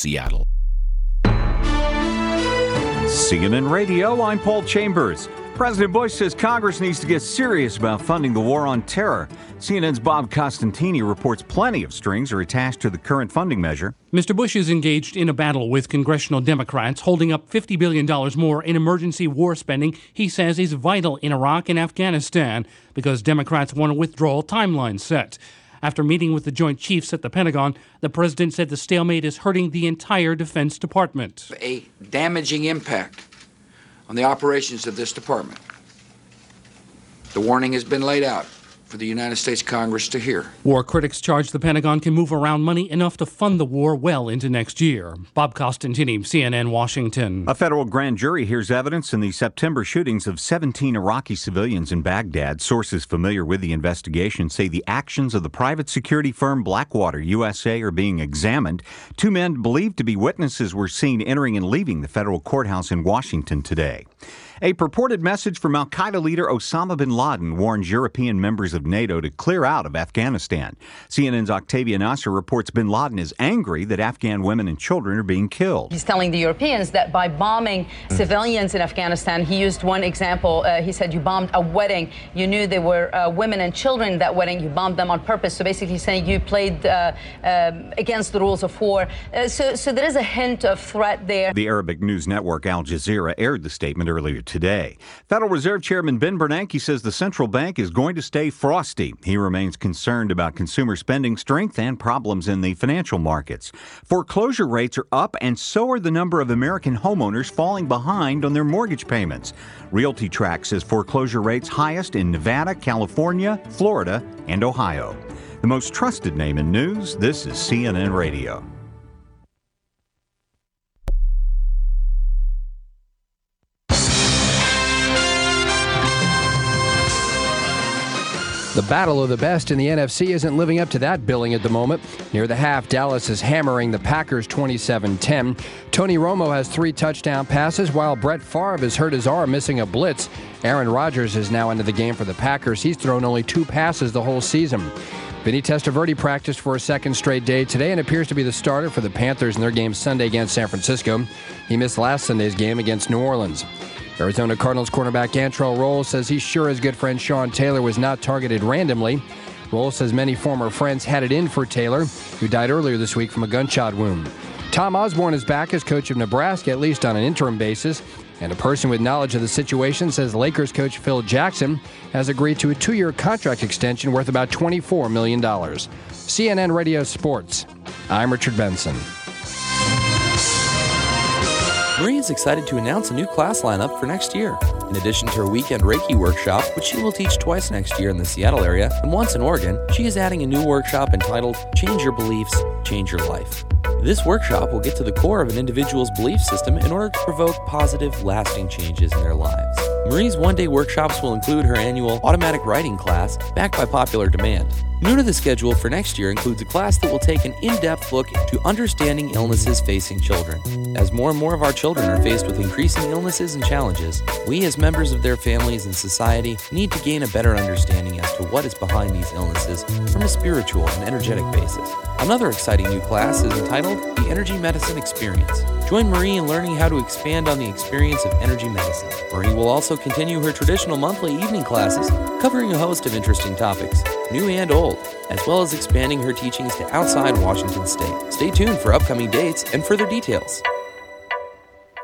Seattle. CNN Radio, I'm Paul Chambers. President Bush says Congress needs to get serious about funding the war on terror. CNN's Bob Costantini reports plenty of strings are attached to the current funding measure. Mr. Bush is engaged in a battle with congressional Democrats, holding up $50 billion more in emergency war spending he says is vital in Iraq and Afghanistan because Democrats want a withdrawal timeline set. After meeting with the Joint Chiefs at the Pentagon, the president said the stalemate is hurting the entire Defense Department. A damaging impact on the operations of this department. The warning has been laid out for the United States Congress to hear. War critics charge the Pentagon can move around money enough to fund the war well into next year. Bob Costantini, CNN, Washington. A federal grand jury hears evidence in the September shootings of 17 Iraqi civilians in Baghdad. Sources familiar with the investigation say the actions of the private security firm Blackwater USA are being examined. Two men believed to be witnesses were seen entering and leaving the federal courthouse in Washington today. A purported message from Al Qaeda leader Osama bin Laden warns European members of NATO to clear out of Afghanistan. CNN's Octavia Nasr reports bin Laden is angry that Afghan women and children are being killed. He's telling the Europeans that by bombing civilians in Afghanistan, he used one example. Uh, he said, You bombed a wedding. You knew there were uh, women and children in that wedding. You bombed them on purpose. So basically, saying you played uh, um, against the rules of war. Uh, so, so there is a hint of threat there. The Arabic news network Al Jazeera aired the statement earlier today. Federal Reserve Chairman Ben Bernanke says the central bank is going to stay frosty. He remains concerned about consumer spending strength and problems in the financial markets. Foreclosure rates are up, and so are the number of American homeowners falling behind on their mortgage payments. RealtyTrac says foreclosure rates highest in Nevada, California, Florida, and Ohio. The most trusted name in news, this is CNN Radio. The battle of the best in the NFC isn't living up to that billing at the moment. Near the half, Dallas is hammering the Packers 27 10. Tony Romo has three touchdown passes, while Brett Favre has hurt his arm missing a blitz. Aaron Rodgers is now into the game for the Packers. He's thrown only two passes the whole season. Vinny Testaverde practiced for a second straight day today and appears to be the starter for the Panthers in their game Sunday against San Francisco. He missed last Sunday's game against New Orleans. Arizona Cardinals cornerback Antrel Rolle says he's sure his good friend Sean Taylor was not targeted randomly. Rolle says many former friends had it in for Taylor, who died earlier this week from a gunshot wound. Tom Osborne is back as coach of Nebraska, at least on an interim basis. And a person with knowledge of the situation says Lakers coach Phil Jackson has agreed to a two year contract extension worth about $24 million. CNN Radio Sports. I'm Richard Benson. Marie is excited to announce a new class lineup for next year. In addition to her weekend Reiki workshop, which she will teach twice next year in the Seattle area and once in Oregon, she is adding a new workshop entitled Change Your Beliefs, Change Your Life. This workshop will get to the core of an individual's belief system in order to provoke positive, lasting changes in their lives. Marie's one day workshops will include her annual automatic writing class, backed by popular demand. New to the schedule for next year includes a class that will take an in depth look to understanding illnesses facing children. As more and more of our children are faced with increasing illnesses and challenges, we as members of their families and society need to gain a better understanding as to what is behind these illnesses from a spiritual and energetic basis. Another exciting new class is entitled The Energy Medicine Experience. Join Marie in learning how to expand on the experience of energy medicine. Marie will also continue her traditional monthly evening classes, covering a host of interesting topics, new and old, as well as expanding her teachings to outside Washington state. Stay tuned for upcoming dates and further details.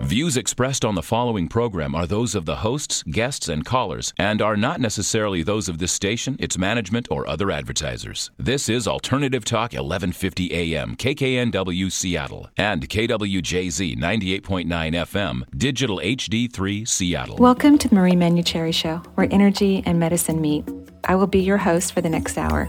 Views expressed on the following program are those of the hosts, guests, and callers, and are not necessarily those of this station, its management, or other advertisers. This is Alternative Talk 1150 AM, KKNW Seattle, and KWJZ 98.9 FM, Digital HD3 Seattle. Welcome to the Marie Manuchehri Show, where energy and medicine meet. I will be your host for the next hour.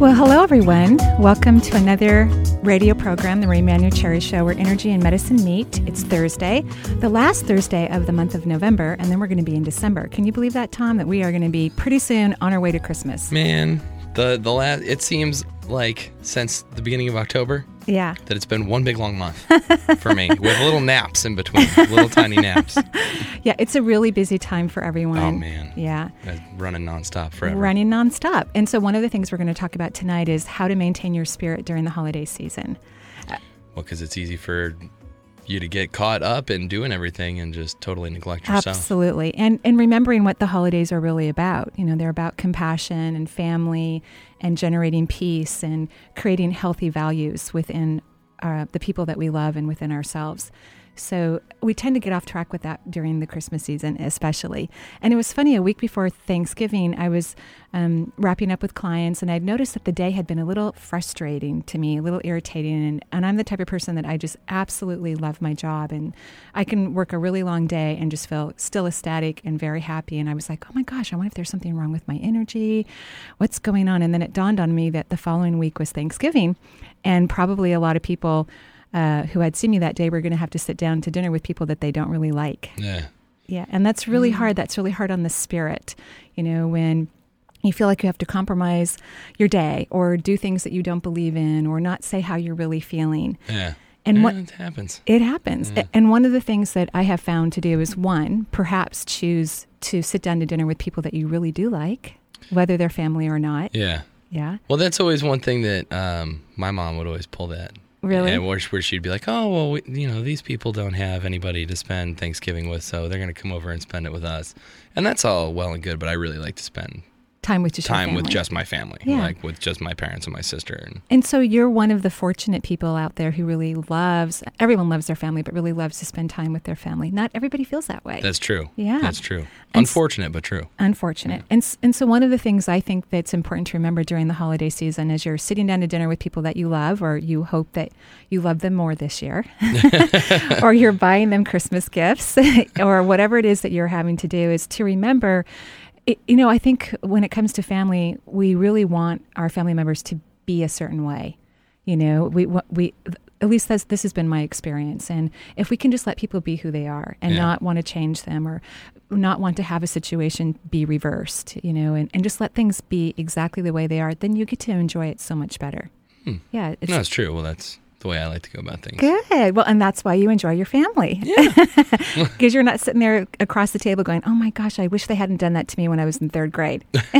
Well, hello, everyone. Welcome to another radio program, The Marie Manuchehri Show, where energy and medicine meet. It's Thursday, the last Thursday of the month of November, and then we're going to be in December. Can you believe that, Tom, that we are going to be pretty soon on our way to Christmas? Man, the the last it seems like since the beginning of October Yeah. that it's been one big long month for me with little naps in between, little tiny naps. Yeah, it's a really busy time for everyone. Oh man, Yeah. Uh, running nonstop forever. Running nonstop. And so, one of the things we're going to talk about tonight is how to maintain your spirit during the holiday season. Well, because it's easy for you to get caught up in doing everything and just totally neglect yourself. Absolutely. And and remembering what the holidays are really about. You know, they're about compassion and family and generating peace and creating healthy values within uh, the people that we love and within ourselves. So we tend to get off track with that during the Christmas season, especially. And it was funny, a week before Thanksgiving, I was um, wrapping up with clients, and I'd noticed that the day had been a little frustrating to me, a little irritating. And, and I'm the type of person that I just absolutely love my job. And I can work a really long day and just feel still ecstatic and very happy. And I was like, oh my gosh, I wonder if there's something wrong with my energy. What's going on? And then it dawned on me that the following week was Thanksgiving. And probably a lot of people uh, who had seen me that day were going to have to sit down to dinner with people that they don't really like. Yeah. Yeah, and that's really hard. That's really hard on the spirit. You know, when you feel like you have to compromise your day or do things that you don't believe in or not say how you're really feeling. Yeah. And Yeah, what it happens. it happens. Yeah. And one of the things that I have found to do is one, perhaps choose to sit down to dinner with people that you really do like, whether they're family or not. Yeah. Yeah. Well, that's always one thing that um, my mom would always pull that. Really? And where, where she'd be like, "Oh, well, we, you know, these people don't have anybody to spend Thanksgiving with, so they're going to come over and spend it with us." And that's all well and good, but I really like to spend Time with just time with just my family, Yeah. like with just my parents and my sister. And And so you're one of the fortunate people out there who really loves, everyone loves their family, but really loves to spend time with their family. Not everybody feels that way. that's true. Yeah. that's true. And s- Unfortunate, but true. Unfortunate. And, and so, one of the things I think that's important to remember during the holiday season is you're sitting down to dinner with people that you love, or you hope that you love them more this year, or you're buying them Christmas gifts, or whatever it is that you're having to do, is to remember. It, you know, I think when it comes to family, we really want our family members to be a certain way. You know, we we at least that's this has been my experience. And if we can just let people be who they are and Yeah. not want to change them or not want to have a situation be reversed, you know, and, and just let things be exactly the way they are, then you get to enjoy it so much better. Hmm. Yeah, it's No, it's true. Well, that's the way I like to go about things. good. Well, and that's why you enjoy your family. Because you're not sitting there across the table going, oh my gosh, I wish they hadn't done that to me when I was in third grade.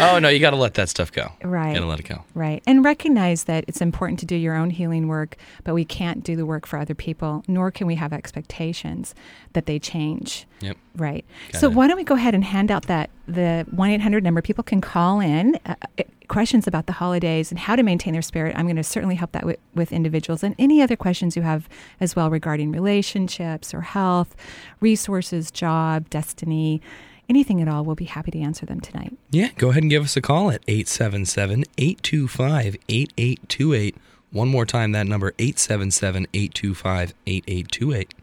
oh no, you got to let that stuff go. Right. Got to let it go. Right. And recognize that it's important to do your own healing work, but we can't do the work for other people, nor can we have expectations that they change. Yep. Right. Got so it. why don't we go ahead and hand out that the 1-800 number people can call in uh, uh, questions about the holidays and how to maintain their spirit. I'm going to certainly help that with, with individuals and any other questions you have as well regarding relationships or health, resources, job, destiny, anything at all. We'll be happy to answer them tonight. Yeah, go ahead and give us a call at 877 825 8828. One more time, that number 877 825 8828.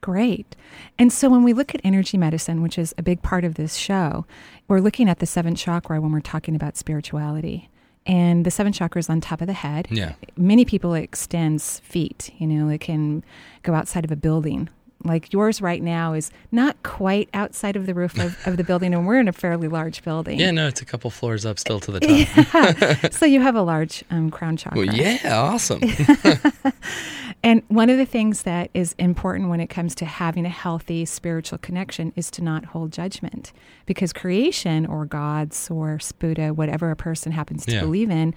Great. And so when we look at energy medicine, which is a big part of this show, we're looking at the seventh chakra when we're talking about spirituality. And the seventh chakra is on top of the head. Yeah. Many people it extends feet. You know, it can go outside of a building. Like yours right now is not quite outside of the roof of, of the building, and we're in a fairly large building. Yeah, no, it's a couple floors up still to the top. Yeah. so you have a large um, crown chakra. Well, yeah, awesome. And one of the things that is important when it comes to having a healthy spiritual connection is to not hold judgment. Because creation or gods or Buddha, whatever a person happens to Yeah. believe in,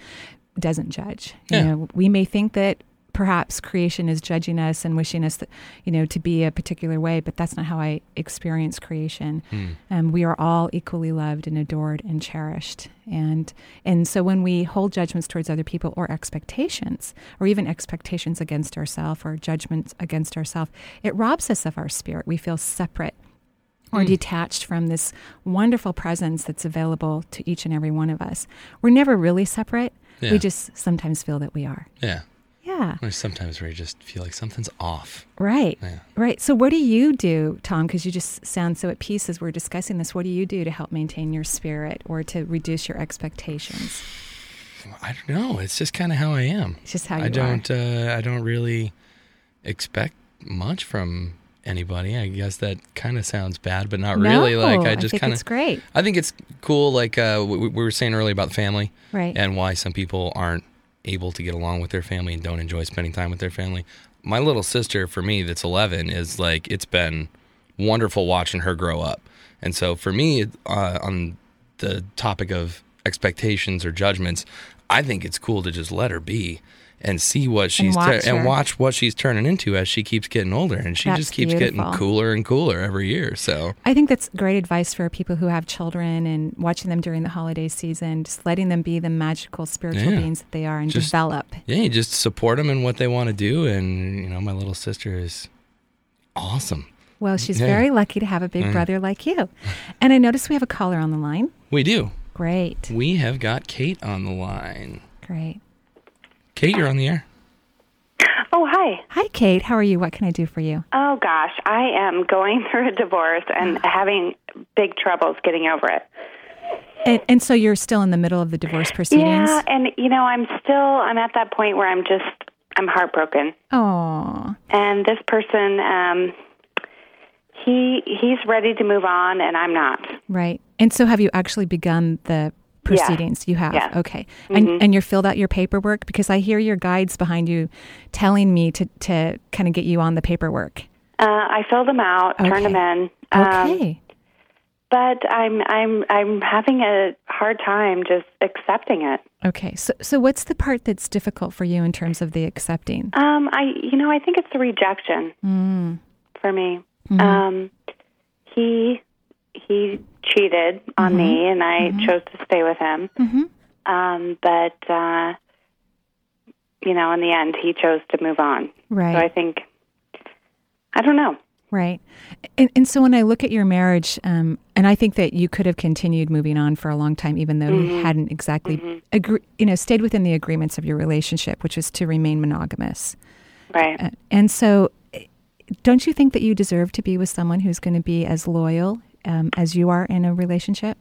doesn't judge. You Yeah. know, we may think that perhaps creation is judging us and wishing us, you know, to be a particular way, but that's not how I experience creation. Hmm. Um, we are all equally loved and adored and cherished, and and so when we hold judgments towards other people or expectations, or even expectations against ourselves or judgments against ourselves, it robs us of our spirit. We feel separate or Hmm. detached from this wonderful presence that's available to each and every one of us. We're never really separate. Yeah. We just sometimes feel that we are. Yeah. Yeah. There's sometimes where you just feel like something's off. Right. Yeah. Right. So, what do you do, Tom? Because you just sound so at peace as we're discussing this. What do you do to help maintain your spirit or to reduce your expectations? I don't know. It's just kind of how I am. It's just how you I don't. Uh, I don't really expect much from anybody. I guess that kind of sounds bad, but not really. Like I just kind of. it's great. I think it's cool. Like uh, we, we were saying earlier about the family, Right. And why some people aren't able to get along with their family and don't enjoy spending time with their family. My little sister, for me, that's 11, is like it's been wonderful watching her grow up. And so for me, uh, on the topic of expectations or judgments, I think it's cool to just let her be and see what she's watch and watch what she's turning into as she keeps getting older, and she That's just keeps beautiful. getting cooler and cooler every year. So I think that's great advice for people who have children and watching them during the holiday season, just letting them be the magical spiritual Yeah. beings that they are and Just- develop. yeah, you just support them in what they want to do, and you know, my little sister is awesome. Well, she's Yeah. very lucky to have a big Mm. brother like you. And I notice we have a caller on the line. We do. Great. We have got Kate on the line. Great. Kate, you're on the air. Oh, hi. Hi, Kate. How are you? What can I do for you? Oh, gosh. I am going through a divorce and having big troubles getting over it. And, and so you're still in the middle of the divorce proceedings? Yeah, and, you know, I'm still, I'm at that point where I'm just, I'm heartbroken. Oh, And this person, um, he he's ready to move on, and I'm not. right. And so have you actually begun the proceedings? You have. Yes. Okay. And Mhm. and you're filled out your paperwork because I hear your guides behind you telling me to to kind of get you on the paperwork. Uh, I filled them out, turned them in. Um, Okay. but I'm I'm I'm having a hard time just accepting it. Okay. So so what's the part that's difficult for you in terms of the accepting? Um, I you know I think it's the rejection Mm. for me. Mhm. Um, he he cheated on me, and I chose to stay with him. Mhm. Um, but uh, you know, in the end, he chose to move on. Right. So I think I don't know. Right. And, and so when I look at your marriage, um, and I think that you could have continued moving on for a long time, even though you Mhm. hadn't exactly, Mhm. agree, you know, stayed within the agreements of your relationship, which was to remain monogamous. Right. Uh, and so, eh, don't you think that you deserve to be with someone who's going to be as loyal um, as you are in a relationship?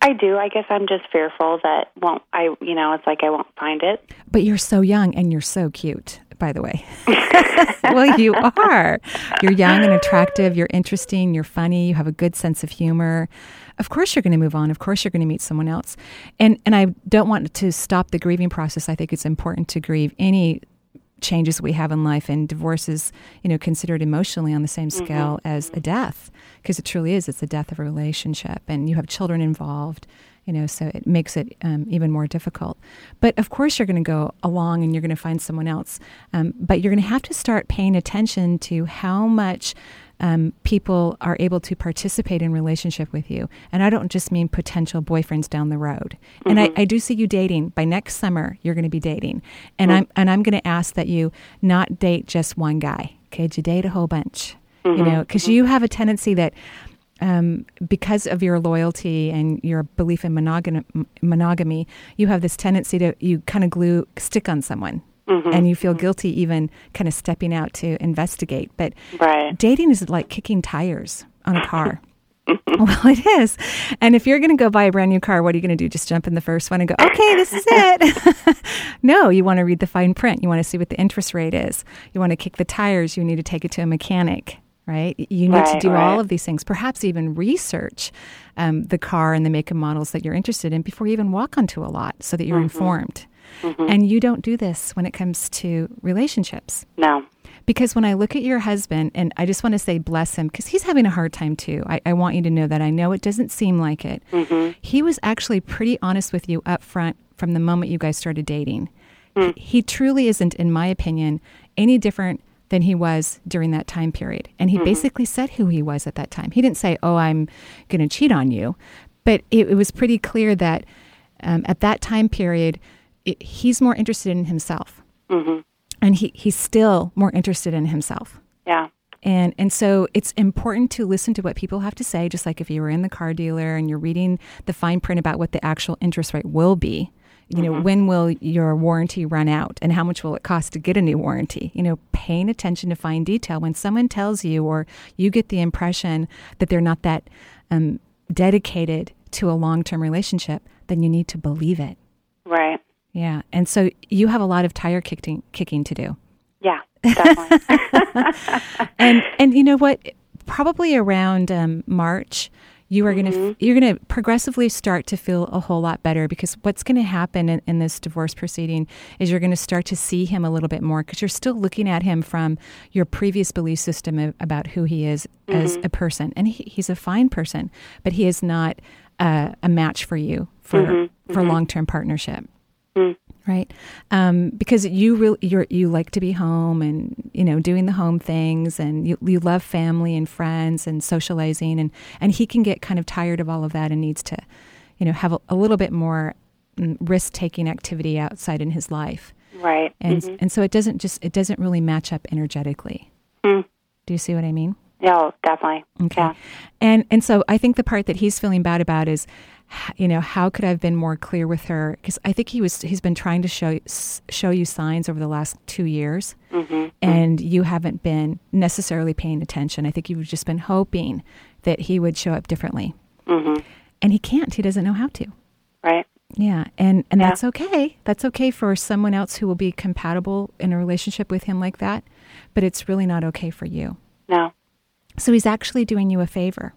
I do. I guess I'm just fearful that won't I you know, it's like I won't find it. But you're so young and you're so cute, by the way. well, you are. You're young and attractive. You're interesting. You're funny. You have a good sense of humor. Of course, you're going to move on. Of course, you're going to meet someone else. And and I don't want to stop the grieving process. I think it's important to grieve any changes we have in life and divorce is you know considered emotionally on the same scale as a death because it truly is it's the death of a relationship and you have children involved you know so it makes it um, even more difficult. But of course you're going to go along and you're going to find someone else um, but you're going to have to start paying attention to how much um, people are able to participate in relationship with you. And i don't just mean potential boyfriends down the road. And I, I do see you dating. By next summer you're going to be dating. And i'm and i'm going to ask that you not date just one guy. Okay you date a whole bunch? You know because you have a tendency that um, because of your loyalty and your belief in monogam- monogamy, you have this tendency to you kind of glue stick on someone, Mhm. and you feel guilty even kind of stepping out to investigate. But Right. dating is like kicking tires on a car. well, it is. And if you're going to go buy a brand new car, what are you going to do? Just jump in the first one and go, okay, this is it. no, you want to read the fine print. You want to see what the interest rate is. You want to kick the tires. You need to take it to a mechanic, right? You need to do right. all of these things, perhaps even research um, the car and the make and models that you're interested in before you even walk onto a lot so that you're Mhm. informed. Mhm. And you don't do this when it comes to relationships. No. Because when I look at your husband, and I just want to say bless him, because he's having a hard time too. I, I want you to know that. I know it doesn't seem like it. Mhm. He was actually pretty honest with you up front from the moment you guys started dating. He, he truly isn't, in my opinion, any different than he was during that time period. And he Mhm. basically said who he was at that time. He didn't say, Oh, I'm going to cheat on you. But it, it was pretty clear that um, at that time period, it, he's more interested in himself. Mhm. And he, he's still more interested in himself. Yeah. And and so it's important to listen to what people have to say, just like if you were in the car dealer and you're reading the fine print about what the actual interest rate will be. You know, Mhm. when will your warranty run out and how much will it cost to get a new warranty? You know, paying attention to fine detail. When someone tells you or you get the impression that they're not that um, dedicated to a long term relationship, then you need to believe it. Right. Yeah. And so you have a lot of tire kicking kicking to do. Yeah, definitely. and and you know what? Probably around um, March, you are Mm-hmm. going to you're going to progressively start to feel a whole lot better because what's going to happen in, in this divorce proceeding is you're going to start to see him a little bit more because you're still looking at him from your previous belief system of, about who he is as Mhm. a person, and he, he's a fine person, but he is not uh, a match for you for Mhm, for mhm. long term partnership Mm. right? Um, because you really you you like to be home and you know doing the home things, and you you love family and friends and socializing, and and he can get kind of tired of all of that and needs to, you know, have a, a little bit more risk taking activity outside in his life, right. and Mhm. and so it doesn't just it doesn't really match up energetically. Mm. Do you see what I mean? No, definitely. Okay. Yeah. And and so I think the part that he's feeling bad about is, you know, how could I have been more clear with her? Because I think he was he's been trying to show show you signs over the last two years, Mhm. and you haven't been necessarily paying attention. I think you've just been hoping that he would show up differently, Mhm. and he can't. He doesn't know how to. Right. Yeah, and and Yeah. that's okay. That's okay for someone else who will be compatible in a relationship with him like that, but it's really not okay for you. No. So he's actually doing you a favor.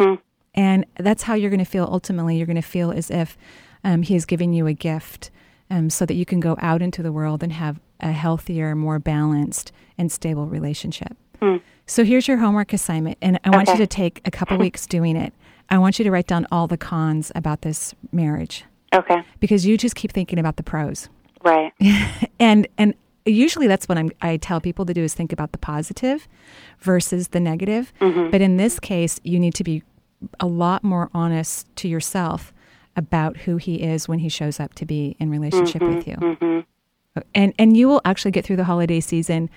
Hmm. And that's how you're going to feel ultimately. You're going to feel as if um, he is giving you a gift um, so that you can go out into the world and have a healthier, more balanced, and stable relationship. Hmm. So here's your homework assignment. And I want you to take a couple weeks doing it. I want you to write down all the cons about this marriage Okay. because you just keep thinking about the pros. Right. and and usually that's what I'm, I tell people to do is think about the positive versus the negative. Mhm. But in this case, you need to be a lot more honest to yourself about who he is when he shows up to be in relationship with you. Mhm. And and you will actually get through the holiday season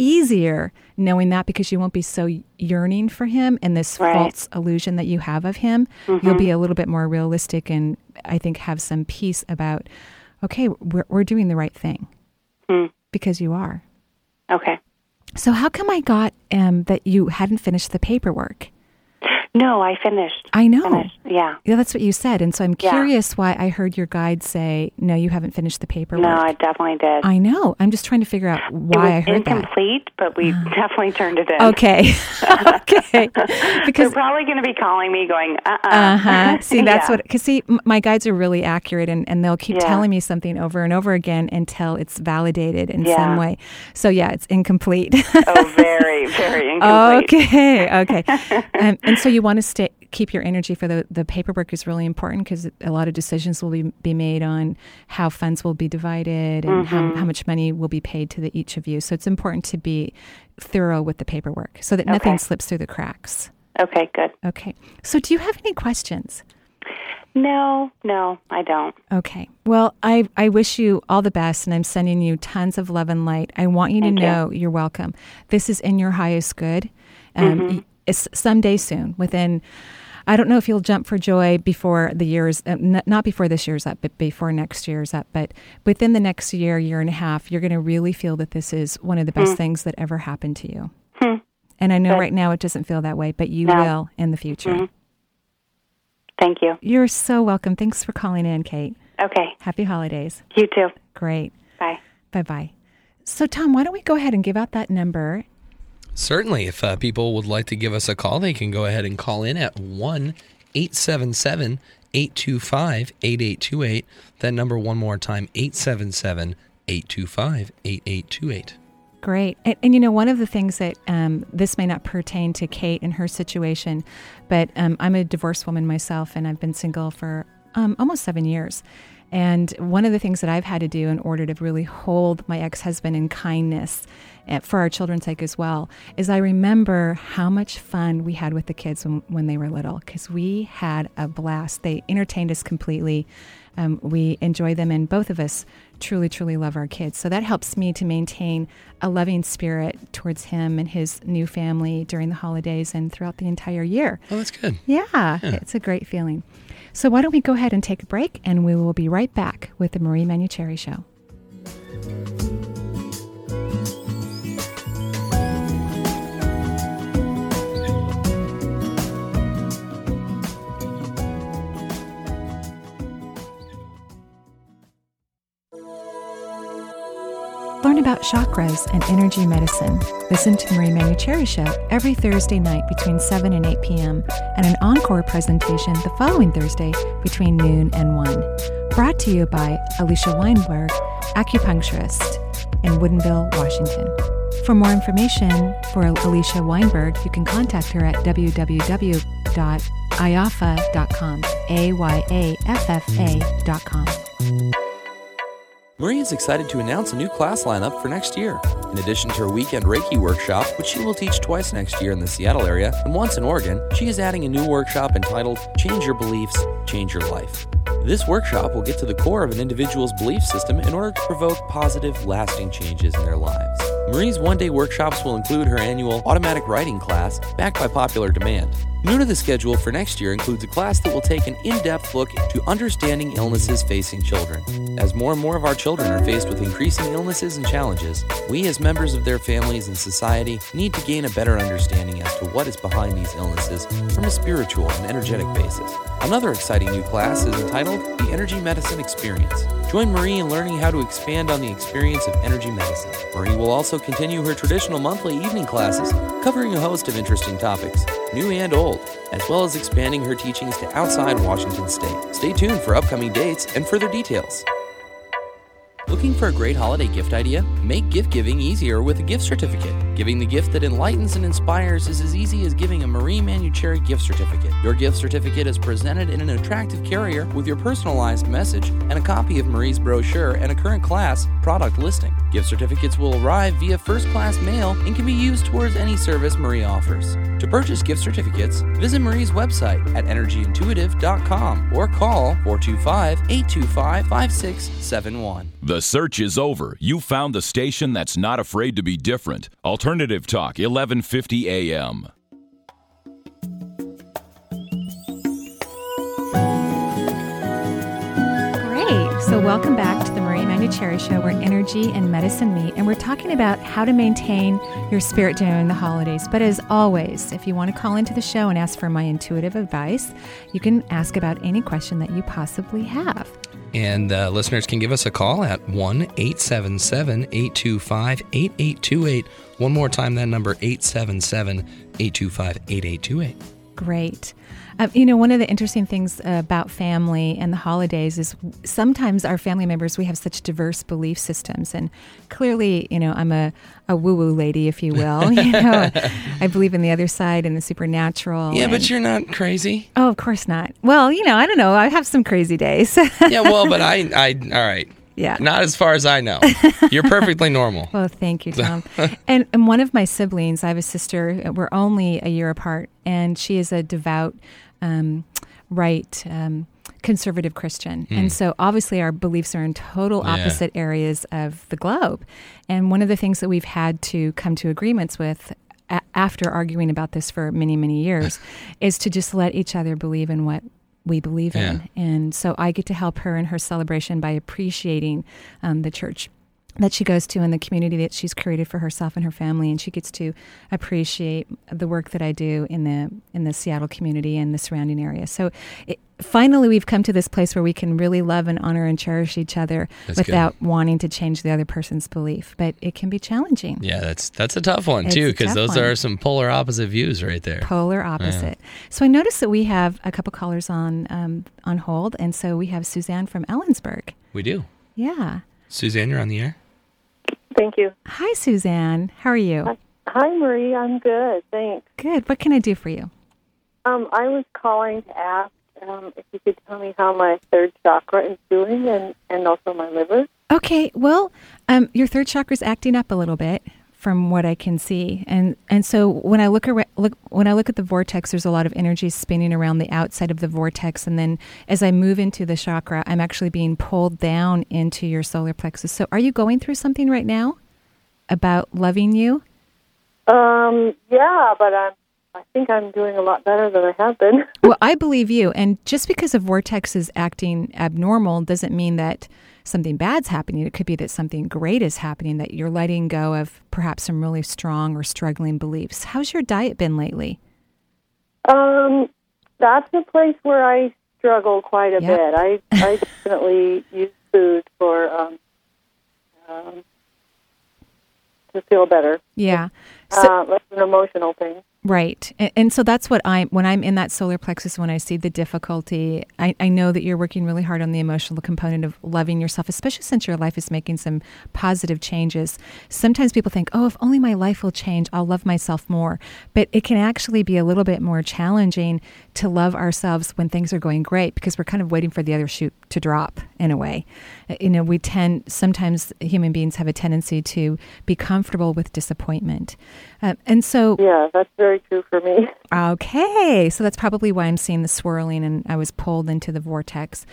easier knowing that because you won't be so yearning for him and this Right. false illusion that you have of him. You'll Mhm. be a little bit more realistic and I think have some peace about okay, we're we're doing the right thing Hmm. because you are. Okay. So how come I got um, that you hadn't finished the paperwork? No, I finished. I know. Finished. Yeah. Yeah, that's what you said, and so I'm Yeah. curious why I heard your guide say no, you haven't finished the paperwork. No, I definitely did. I know. I'm just trying to figure out why I heard that. incomplete, but we definitely turned it in. Okay. okay. Because they're probably going to be calling me going, uh uh uh huh. See, that's Yeah. what. Because see, m- my guides are really accurate, and, and they'll keep Yeah. telling me something over and over again until it's validated in Yeah. some way. So yeah, it's incomplete. Oh, very, very incomplete. okay. Okay. um, and so you want to stay, keep your energy for the the paperwork is really important because a lot of decisions will be be made on how funds will be divided and how, Mhm. how much money will be paid to the, each of you. So it's important to be thorough with the paperwork so that nothing Okay. slips through the cracks. Okay, good. Okay. So do you have any questions? No, no, I don't. Okay. Well, I I wish you all the best, and I'm sending you tons of love and light. I want you to Thank you. know you're welcome. This is in your highest good. Um, Mhm. It's someday soon. Within, I don't know if you'll jump for joy before the years, uh, n- not before this year's up, but before next year's up. But within the next year, year and a half, you're going to really feel that this is one of the best Hmm. things that ever happened to you. Hmm. And I know Good. right now it doesn't feel that way, but you No. will in the future. Mhm. Thank you. You're so welcome. Thanks for calling in, Kate. Okay. Happy holidays. You too. Great. Bye. Bye bye. So, Tom, why don't we go ahead and give out that number? Certainly, if uh, people would like to give us a call, they can go ahead and call in at 1 877 825 8828. That number, one more time 877 825 8828. Great. And, and you know, one of the things that um, this may not pertain to Kate and her situation, but um, I'm a divorced woman myself, and I've been single for um, almost seven years. And one of the things that I've had to do in order to really hold my ex husband in kindness uh, for our children's sake as well is I remember how much fun we had with the kids when, when they were little because we had a blast. They entertained us completely. Um, we enjoy them, and both of us truly, truly love our kids. So that helps me to maintain a loving spirit towards him and his new family during the holidays and throughout the entire year. Oh, that's good. Yeah, Yeah. it's a great feeling. So why don't we go ahead and take a break, and we will be right back with the Marie Manuchehri Show. Learn about chakras and energy medicine. Listen to Marie Manuchehri Show every Thursday night between 7 and 8 p.m. and an encore presentation the following Thursday between noon and 1. Brought to you by Alicia Weinberg, acupuncturist in Woodinville, Washington. For more information for Alicia Weinberg, you can contact her at www.ayaffa.com. A Y A F F A.com. Marie is excited to announce a new class lineup for next year. In addition to her weekend Reiki workshop, which she will teach twice next year in the Seattle area and once in Oregon, she is adding a new workshop entitled Change Your Beliefs, Change Your Life. This workshop will get to the core of an individual's belief system in order to provoke positive, lasting changes in their lives. Marie's one day workshops will include her annual automatic writing class, backed by popular demand. New to the schedule for next year includes a class that will take an in depth look to understanding illnesses facing children. As more and more of our children are faced with increasing illnesses and challenges, we as members of their families and society need to gain a better understanding as to what is behind these illnesses from a spiritual and energetic basis. Another exciting new class is entitled The Energy Medicine Experience. Join Marie in learning how to expand on the experience of energy medicine. Marie will also continue her traditional monthly evening classes, covering a host of interesting topics, new and old, as well as expanding her teachings to outside Washington state. Stay tuned for upcoming dates and further details. Looking for a great holiday gift idea? Make gift giving easier with a gift certificate. Giving the gift that enlightens and inspires is as easy as giving a Marie Manuchehri gift certificate. Your gift certificate is presented in an attractive carrier with your personalized message and a copy of Marie's brochure and a current class product listing. Gift certificates will arrive via first class mail and can be used towards any service Marie offers. To purchase gift certificates, visit Marie's website at energyintuitive.com or call 425 825 5671. The search is over. You found the station that's not afraid to be different. Alternative Talk, 1150 AM. Great. So, welcome back to the Marie Manuchehri Show, where energy and medicine meet. And we're talking about how to maintain your spirit during the holidays. But as always, if you want to call into the show and ask for my intuitive advice, you can ask about any question that you possibly have. And uh, listeners can give us a call at 1 877 825 8828. One more time, that number 877 825 8828. Great. Um, you know, one of the interesting things about family and the holidays is sometimes our family members, we have such diverse belief systems. And clearly, you know, I'm a, a woo woo lady, if you will. you know, I believe in the other side and the supernatural. Yeah, and- but you're not crazy. Oh, of course not. Well, you know, I don't know. I have some crazy days. yeah, well, but I, I, all right. Yeah. Not as far as I know. You're perfectly normal. Well, thank you, Tom. and, and one of my siblings, I have a sister, we're only a year apart, and she is a devout, um, right, um, conservative Christian. Hmm. And so obviously our beliefs are in total Yeah. opposite areas of the globe. And one of the things that we've had to come to agreements with after arguing about this for many, many years is to just let each other believe in what we believe in. And so I get to help her in her celebration by appreciating um, the church that she goes to and the community that she's created for herself and her family and she gets to appreciate the work that I do in the in the Seattle community and the surrounding area. So it, finally we've come to this place where we can really love and honor and cherish each other That's good. without wanting to change the other person's belief, but it can be challenging. Yeah, that's that's a tough one It's too, because those one. are some polar opposite views right there. Polar Yeah. opposite. So I noticed that we have a couple callers on um, on hold, and so we have Suzanne from Ellensburg. We do. Yeah. Suzanne, you're on the air. Thank you. Hi, Suzanne. How are you? Hi, Marie. I'm good. Thanks. Good. What can I do for you? Um, I was calling to ask um, if you could tell me how my third chakra is doing and, and also my liver. Okay. Well, um, your third chakra is acting up a little bit from what I can see, and and so when I look around, look when I look at the vortex, there's a lot of energy spinning around the outside of the vortex, and then as I move into the chakra, I'm actually being pulled down into your solar plexus. So, are you going through something right now about loving you? Um, yeah, but I'm, I think I'm doing a lot better than I have been. well, I believe you. And just because a vortex is acting abnormal doesn't mean that something bad's happening. It could be that something great is happening, that you're letting go of perhaps some really strong or struggling beliefs. How's your diet been lately? Um, that's a place where I struggle quite a Yeah. bit. I I definitely use food for um, um, to feel better. Yeah. uh, less an emotional thing. Right. And, and so that's what I'm, when I'm in that solar plexus, when I see the difficulty, I, I know that you're working really hard on the emotional component of loving yourself, especially since your life is making some positive changes. Sometimes people think, oh, if only my life will change, I'll love myself more. But it can actually be a little bit more challenging to love ourselves when things are going great because we're kind of waiting for the other shoe to drop in a way. Uh, You know, we tend, sometimes human beings have a tendency to be comfortable with disappointment. Uh, and so, Yeah, that's very true for me. Okay, so that's probably why I'm seeing the swirling and I was pulled into the vortex.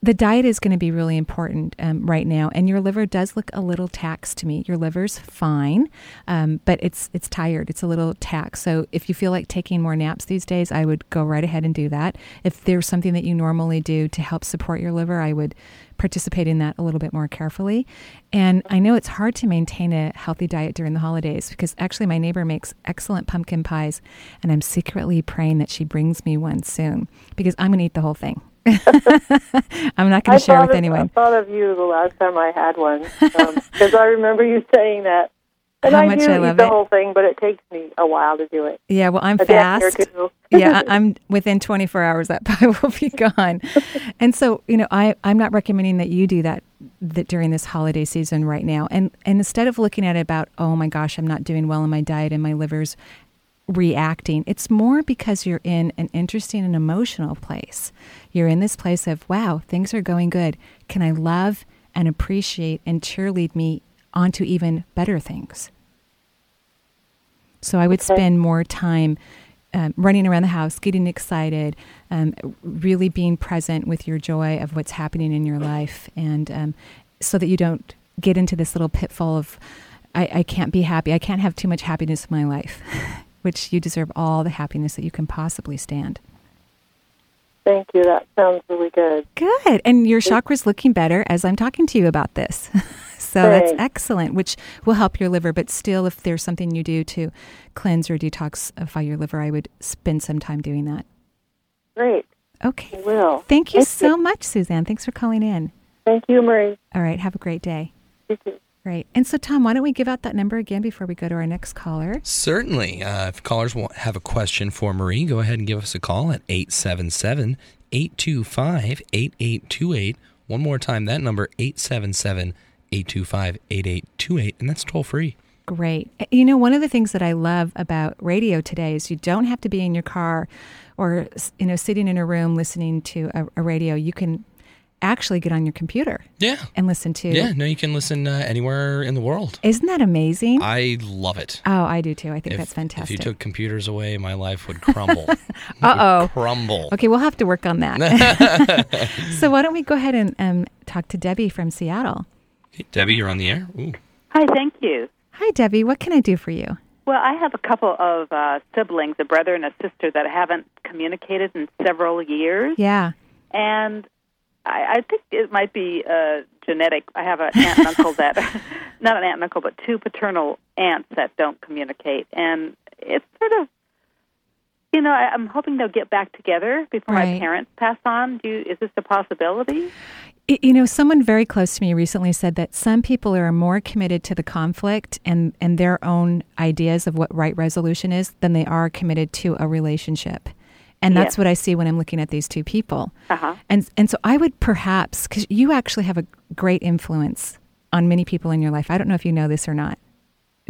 The diet is going to be really important um, right now, and your liver does look a little taxed to me. Your liver's fine, um, but it's it's tired. It's a little taxed. So if you feel like taking more naps these days, I would go right ahead and do that. If there's something that you normally do to help support your liver, I would participate in that a little bit more carefully. And I know it's hard to maintain a healthy diet during the holidays because actually my neighbor makes excellent pumpkin pies, and I'm secretly praying that she brings me one soon because I'm going to eat the whole thing. I'm not going to share with of, anyone. I thought of you the last time I had one um, because I remember you saying that. And How I much do I love the it. whole thing, but it takes me a while to do it. Yeah, well, I'm A fast. yeah, I'm within 24 hours that pie will be gone. and so, you know, I I'm not recommending that you do that that during this holiday season right now. And and instead of looking at it about, oh my gosh, I'm not doing well in my diet and my liver's reacting, it's more because you're in an interesting and emotional place. You're in this place of, wow, things are going good. Can I love and appreciate and cheerlead me onto even better things? So I would Okay. spend more time um, running around the house, getting excited, um, really being present with your joy of what's happening in your life, and um, so that you don't get into this little pitfall of, I, I can't be happy. I can't have too much happiness in my life, which you deserve all the happiness that you can possibly stand. Thank you. That sounds really good. Good. And your chakra's looking better as I'm talking to you about this. so that's excellent, which will help your liver. But still, if there's something you do to cleanse or detoxify your liver, I would spend some time doing that. Great. Okay. I will. Thank you Thank so much, Suzanne. Thanks for calling in. Thank you, Marie. All right. Have a great day. You too. Great. And so, Tom, why don't we give out that number again before we go to our next caller? Certainly. Uh, if callers want, have a question for Marie, go ahead and give us a call at 877 825 8828. One more time, that number 877 825 8828, and that's toll free. Great. You know, one of the things that I love about radio today is you don't have to be in your car or, you know, sitting in a room listening to a, a radio. You can actually get on your computer Yeah. and listen to. Yeah, no, you can listen uh, anywhere in the world. Isn't that amazing? I love it. oh, I do too. I think If, that's fantastic. if you took computers away, my life would crumble. Uh oh. crumble. Okay, we'll have to work on that. so why don't we go ahead and um, talk to Debbie from Seattle? Debbie, you're on the air. Ooh. Hi, thank you. Hi, Debbie. What can I do for you? Well, I have a couple of uh, siblings, a brother and a sister, that haven't communicated in several years, Yeah. and I, I think it might be uh, genetic. I have an aunt and uncle that, not an aunt and uncle, but two paternal aunts that don't communicate, and it's sort of, you know, I, I'm hoping they'll get back together before my parents pass on. Do you, is this a possibility? You know, someone very close to me recently said that some people are more committed to the conflict and, and their own ideas of what right resolution is than they are committed to a relationship. And that's Yes. what I see when I'm looking at these two people. Uh-huh. And, and so I would perhaps, because you actually have a great influence on many people in your life. I don't know if you know this or not.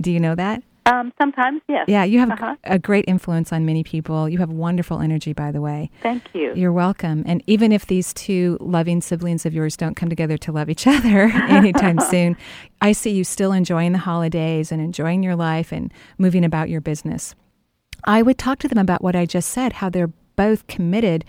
Do you know that? Um, sometimes, yes. Yeah, you have Uh-huh. a great influence on many people. You have wonderful energy, by the way. Thank you. You're welcome. And even if these two loving siblings of yours don't come together to love each other anytime soon, I see you still enjoying the holidays and enjoying your life and moving about your business. I would talk to them about what I just said, how they're both committed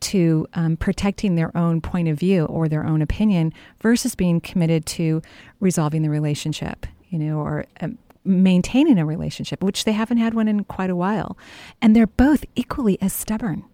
to um, protecting their own point of view or their own opinion versus being committed to resolving the relationship, you know, or um, maintaining a relationship, which they haven't had one in quite a while. And they're both equally as stubborn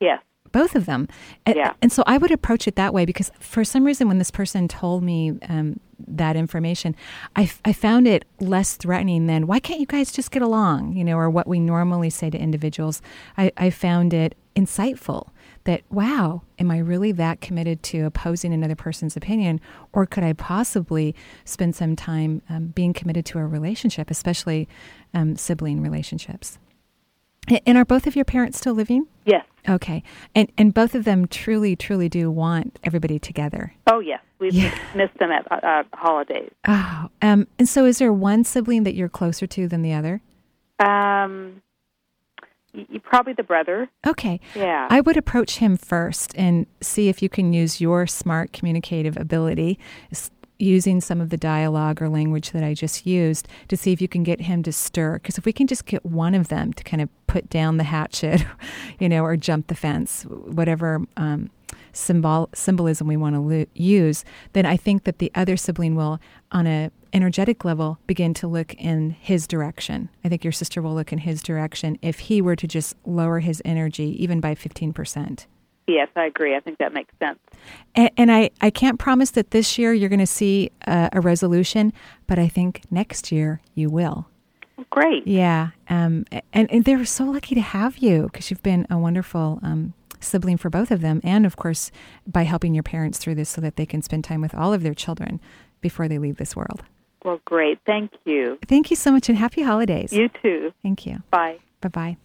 Yes. both of them. A- Yeah. And so I would approach it that way because for some reason, when this person told me um, that information, I, I found it less threatening than, why can't you guys just get along? You know, or what we normally say to individuals. I, I found it insightful that, wow, am I really that committed to opposing another person's opinion? Or could I possibly spend some time um, being committed to a relationship, especially um, sibling relationships? And are both of your parents still living? Yes. Okay. And and both of them truly, truly do want everybody together. Oh yes, we've yeah. missed them at uh, holidays. Oh, um, and so is there one sibling that you're closer to than the other? Um, you, probably the brother. Okay. Yeah. I would approach him first and see if you can use your smart communicative ability, using some of the dialogue or language that I just used to see if you can get him to stir. Because if we can just get one of them to kind of put down the hatchet, you know, or jump the fence, whatever um, symbol symbolism we want to lo- use, then I think that the other sibling will, on a energetic level, begin to look in his direction. I think your sister will look in his direction if he were to just lower his energy even by fifteen percent. Yes, I agree. I think that makes sense. And, and I, I can't promise that this year you're going to see a, a, resolution, but I think next year you will. Great. Yeah. Um, and, and they're so lucky to have you because you've been a wonderful um, sibling for both of them. And of course, by helping your parents through this so that they can spend time with all of their children before they leave this world. Well, great. Thank you. Thank you so much and happy holidays. You too. Thank you. Bye. Bye bye.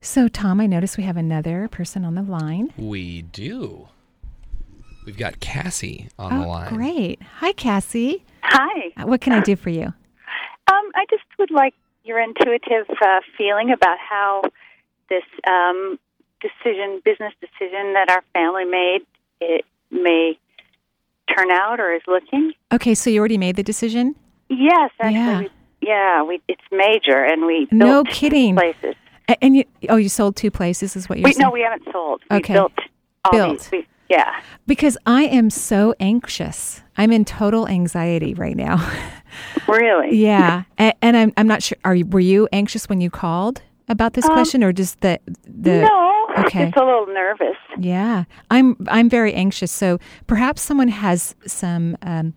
So, Tom, I notice we have another person on the line. We do. We've got Cassie on oh, the line. Great. Hi, Cassie. Hi. Uh, what can I do for you? Um, I just would like your intuitive uh, feeling about how this um, decision, business decision that our family made, it may turn out or is looking. Okay, so you already made the decision? Yes, actually. Yeah, we, yeah we, it's major, and we no kidding places. And you, oh, you sold two places, is what you're we, saying? No, we haven't sold. We okay. built. built. These, we, yeah. Because I am so anxious. I'm in total anxiety right now. really? yeah. And, and, I'm, I'm not sure. Are you, were you anxious when you called about this um, question, or just the the? No. Okay. Just a little nervous. Yeah, I'm. I'm very anxious. So perhaps someone has some. Um,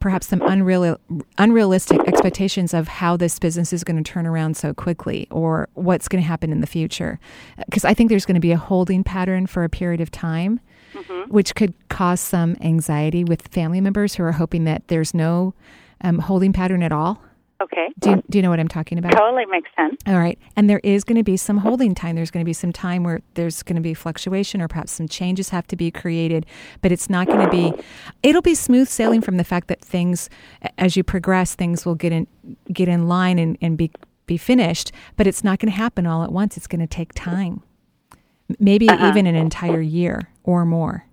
perhaps some unreal, unrealistic expectations of how this business is going to turn around so quickly or what's going to happen in the future. Because I think there's going to be a holding pattern for a period of time, mm-hmm. which could cause some anxiety with family members who are hoping that there's no um, holding pattern at all. Okay. Do you, do you know what I'm talking about? Totally makes sense. All right. And there is going to be some holding time. There's going to be some time where there's going to be fluctuation or perhaps some changes have to be created, but it's not going to be, it'll be smooth sailing from the fact that things, as you progress, things will get in, get in line and, and be, be finished, but it's not going to happen all at once. It's going to take time. Maybe uh-huh. even an entire year or more.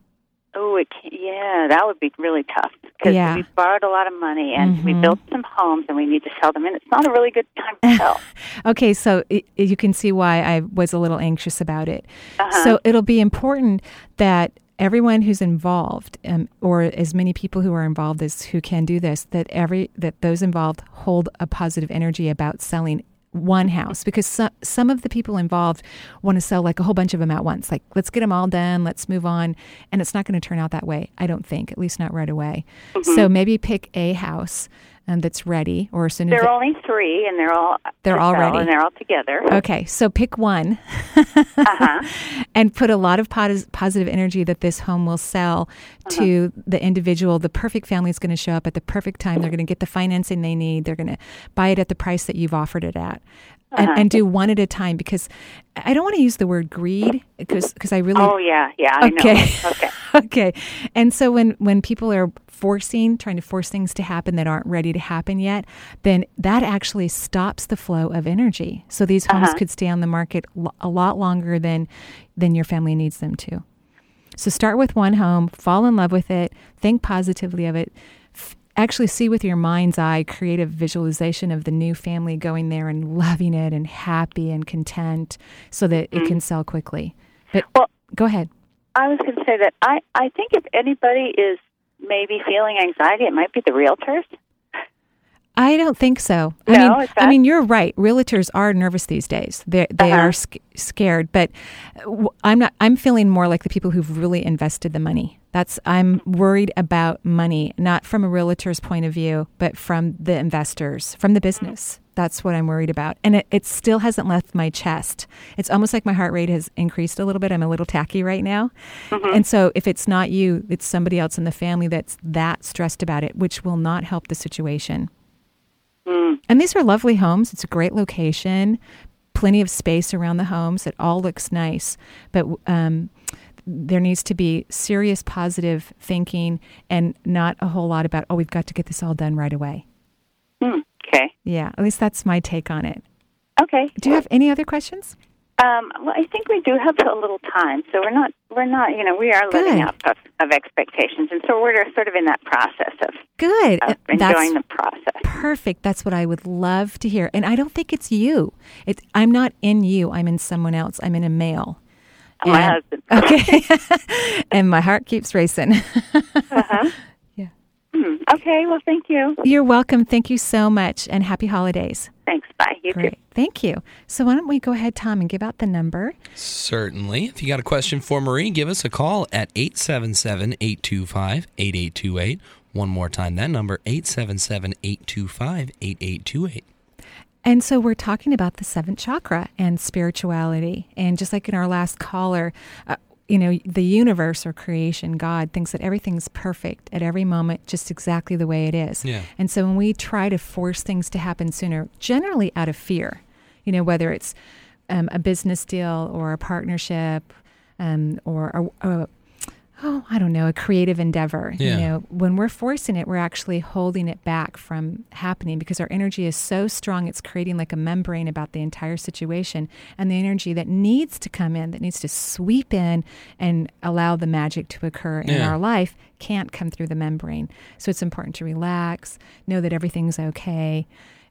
Oh, it can, yeah, that would be really tough because yeah. we borrowed a lot of money and mm-hmm. we built some homes and we need to sell them, and it's not a really good time to sell. okay, so it, you can see why I was a little anxious about it. Uh-huh. So it'll be important that everyone who's involved, um, or as many people who are involved as who can do this, that every that those involved hold a positive energy about selling one house because so, some of the people involved want to sell like a whole bunch of them at once. Like, let's get them all done, let's move on. And it's not going to turn out that way, I don't think, at least not right away. Mm-hmm. So maybe pick a house um, that's ready, or as soon as there are only three, and they're all they're all ready, and they're all together. Okay, so pick one, uh-huh. and put a lot of pos- positive energy that this home will sell uh-huh. to the individual. The perfect family is going to show up at the perfect time. They're going to get the financing they need. They're going to buy it at the price that you've offered it at. And, Uh-huh. and, do one at a time because I don't want to use the word greed because because I really oh yeah yeah I okay know. okay okay and so when when people are forcing trying to force things to happen that aren't ready to happen yet then that actually stops the flow of energy so these homes Uh-huh. could stay on the market a lot longer than than your family needs them to so start with one home fall in love with it think positively of it actually see with your mind's eye creative visualization of the new family going there and loving it and happy and content so that it mm-hmm. can sell quickly. But well go ahead. I was going to say that I I think if anybody is maybe feeling anxiety, it might be the realtors. I don't think so. I mean, I mean, you're right. Realtors are nervous these days. They they Uh-huh. are sc- scared, but w- I'm not. I'm feeling more like the people who've really invested the money. That's I'm worried about money, not from a realtor's point of view, but from the investors, from the business. That's what I'm worried about, and it, it still hasn't left my chest. It's almost like my heart rate has increased a little bit. I'm a little tacky right now, and so if it's not you, it's somebody else in the family that's that stressed about it, which will not help the situation. And these are lovely homes. It's a great location, plenty of space around the homes. It all looks nice, but um, there needs to be serious positive thinking and not a whole lot about oh we've got to get this all done right away. Hmm. Okay. Yeah, at least that's my take on it. Okay. Do you have any other questions? Um, well, I think we do have a little time, so we're not we're not you know we are living Good. up of, of expectations, and so we're sort of in that process of, Good. of Uh, that's the process. perfect. That's what I would love to hear. And I don't think it's you. It's I'm not in you. I'm in someone else. I'm in a male. My husband. Okay. and my heart keeps racing. Uh-huh. Yeah. Hmm. Okay. Well, thank you. You're welcome. Thank you so much and happy holidays. Thanks. Bye. You too. Great. Thank you. So why don't we go ahead, Tom, and give out the number? Certainly. If you got a question for Marie, give us a call at 877 825 8828. One more time, that number 877 825 8828. And so we're talking about the seventh chakra and spirituality. And just like in our last caller, uh, you know, the universe or creation, God, thinks that everything's perfect at every moment, just exactly the way it is. Yeah. And so when we try to force things to happen sooner, generally out of fear, you know, whether it's um, a business deal or a partnership um, or a, a oh, I don't know, a creative endeavor. Yeah. You know, when we're forcing it, we're actually holding it back from happening because our energy is so strong, it's creating like a membrane about the entire situation. And the energy that needs to come in, that needs to sweep in and allow the magic to occur in Yeah. our life, can't come through the membrane. So it's important to relax, know that everything's okay.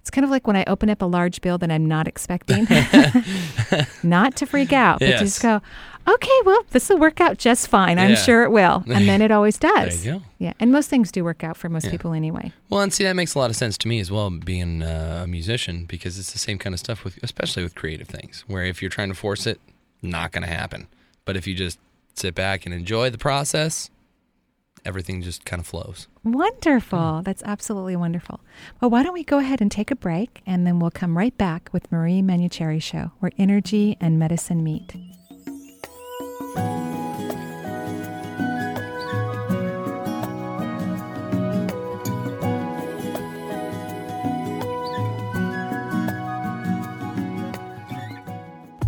It's kind of like when I open up a large bill that I'm not expecting, not to freak out, but Yes. just go, okay, well, this will work out just fine. I'm Yeah. sure it will. And then it always does. There you go. Yeah. And most things do work out for most Yeah. people anyway. Well, and see, that makes a lot of sense to me as well, being uh, a musician, because it's the same kind of stuff with, especially with creative things, where if you're trying to force it, not going to happen. But if you just sit back and enjoy the process, everything just kind of flows. Wonderful. Mm. That's absolutely wonderful. Well, why don't we go ahead and take a break and then we'll come right back with Marie Manuchehri Show, where energy and medicine meet.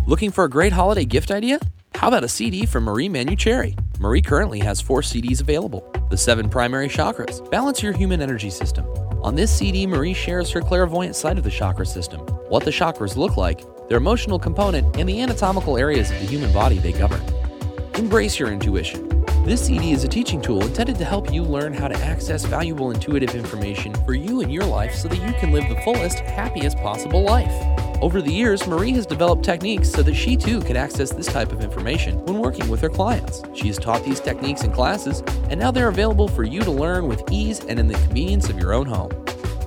Looking for a great holiday gift idea? How about a CD from Marie Manuchehri? Marie currently has four CDs available The Seven Primary Chakras, Balance Your Human Energy System. On this CD, Marie shares her clairvoyant side of the chakra system, what the chakras look like, their emotional component, and the anatomical areas of the human body they govern. Embrace your intuition. This CD is a teaching tool intended to help you learn how to access valuable intuitive information for you and your life so that you can live the fullest, happiest possible life. Over the years, Marie has developed techniques so that she too can access this type of information when working with her clients. She has taught these techniques in classes, and now they're available for you to learn with ease and in the convenience of your own home.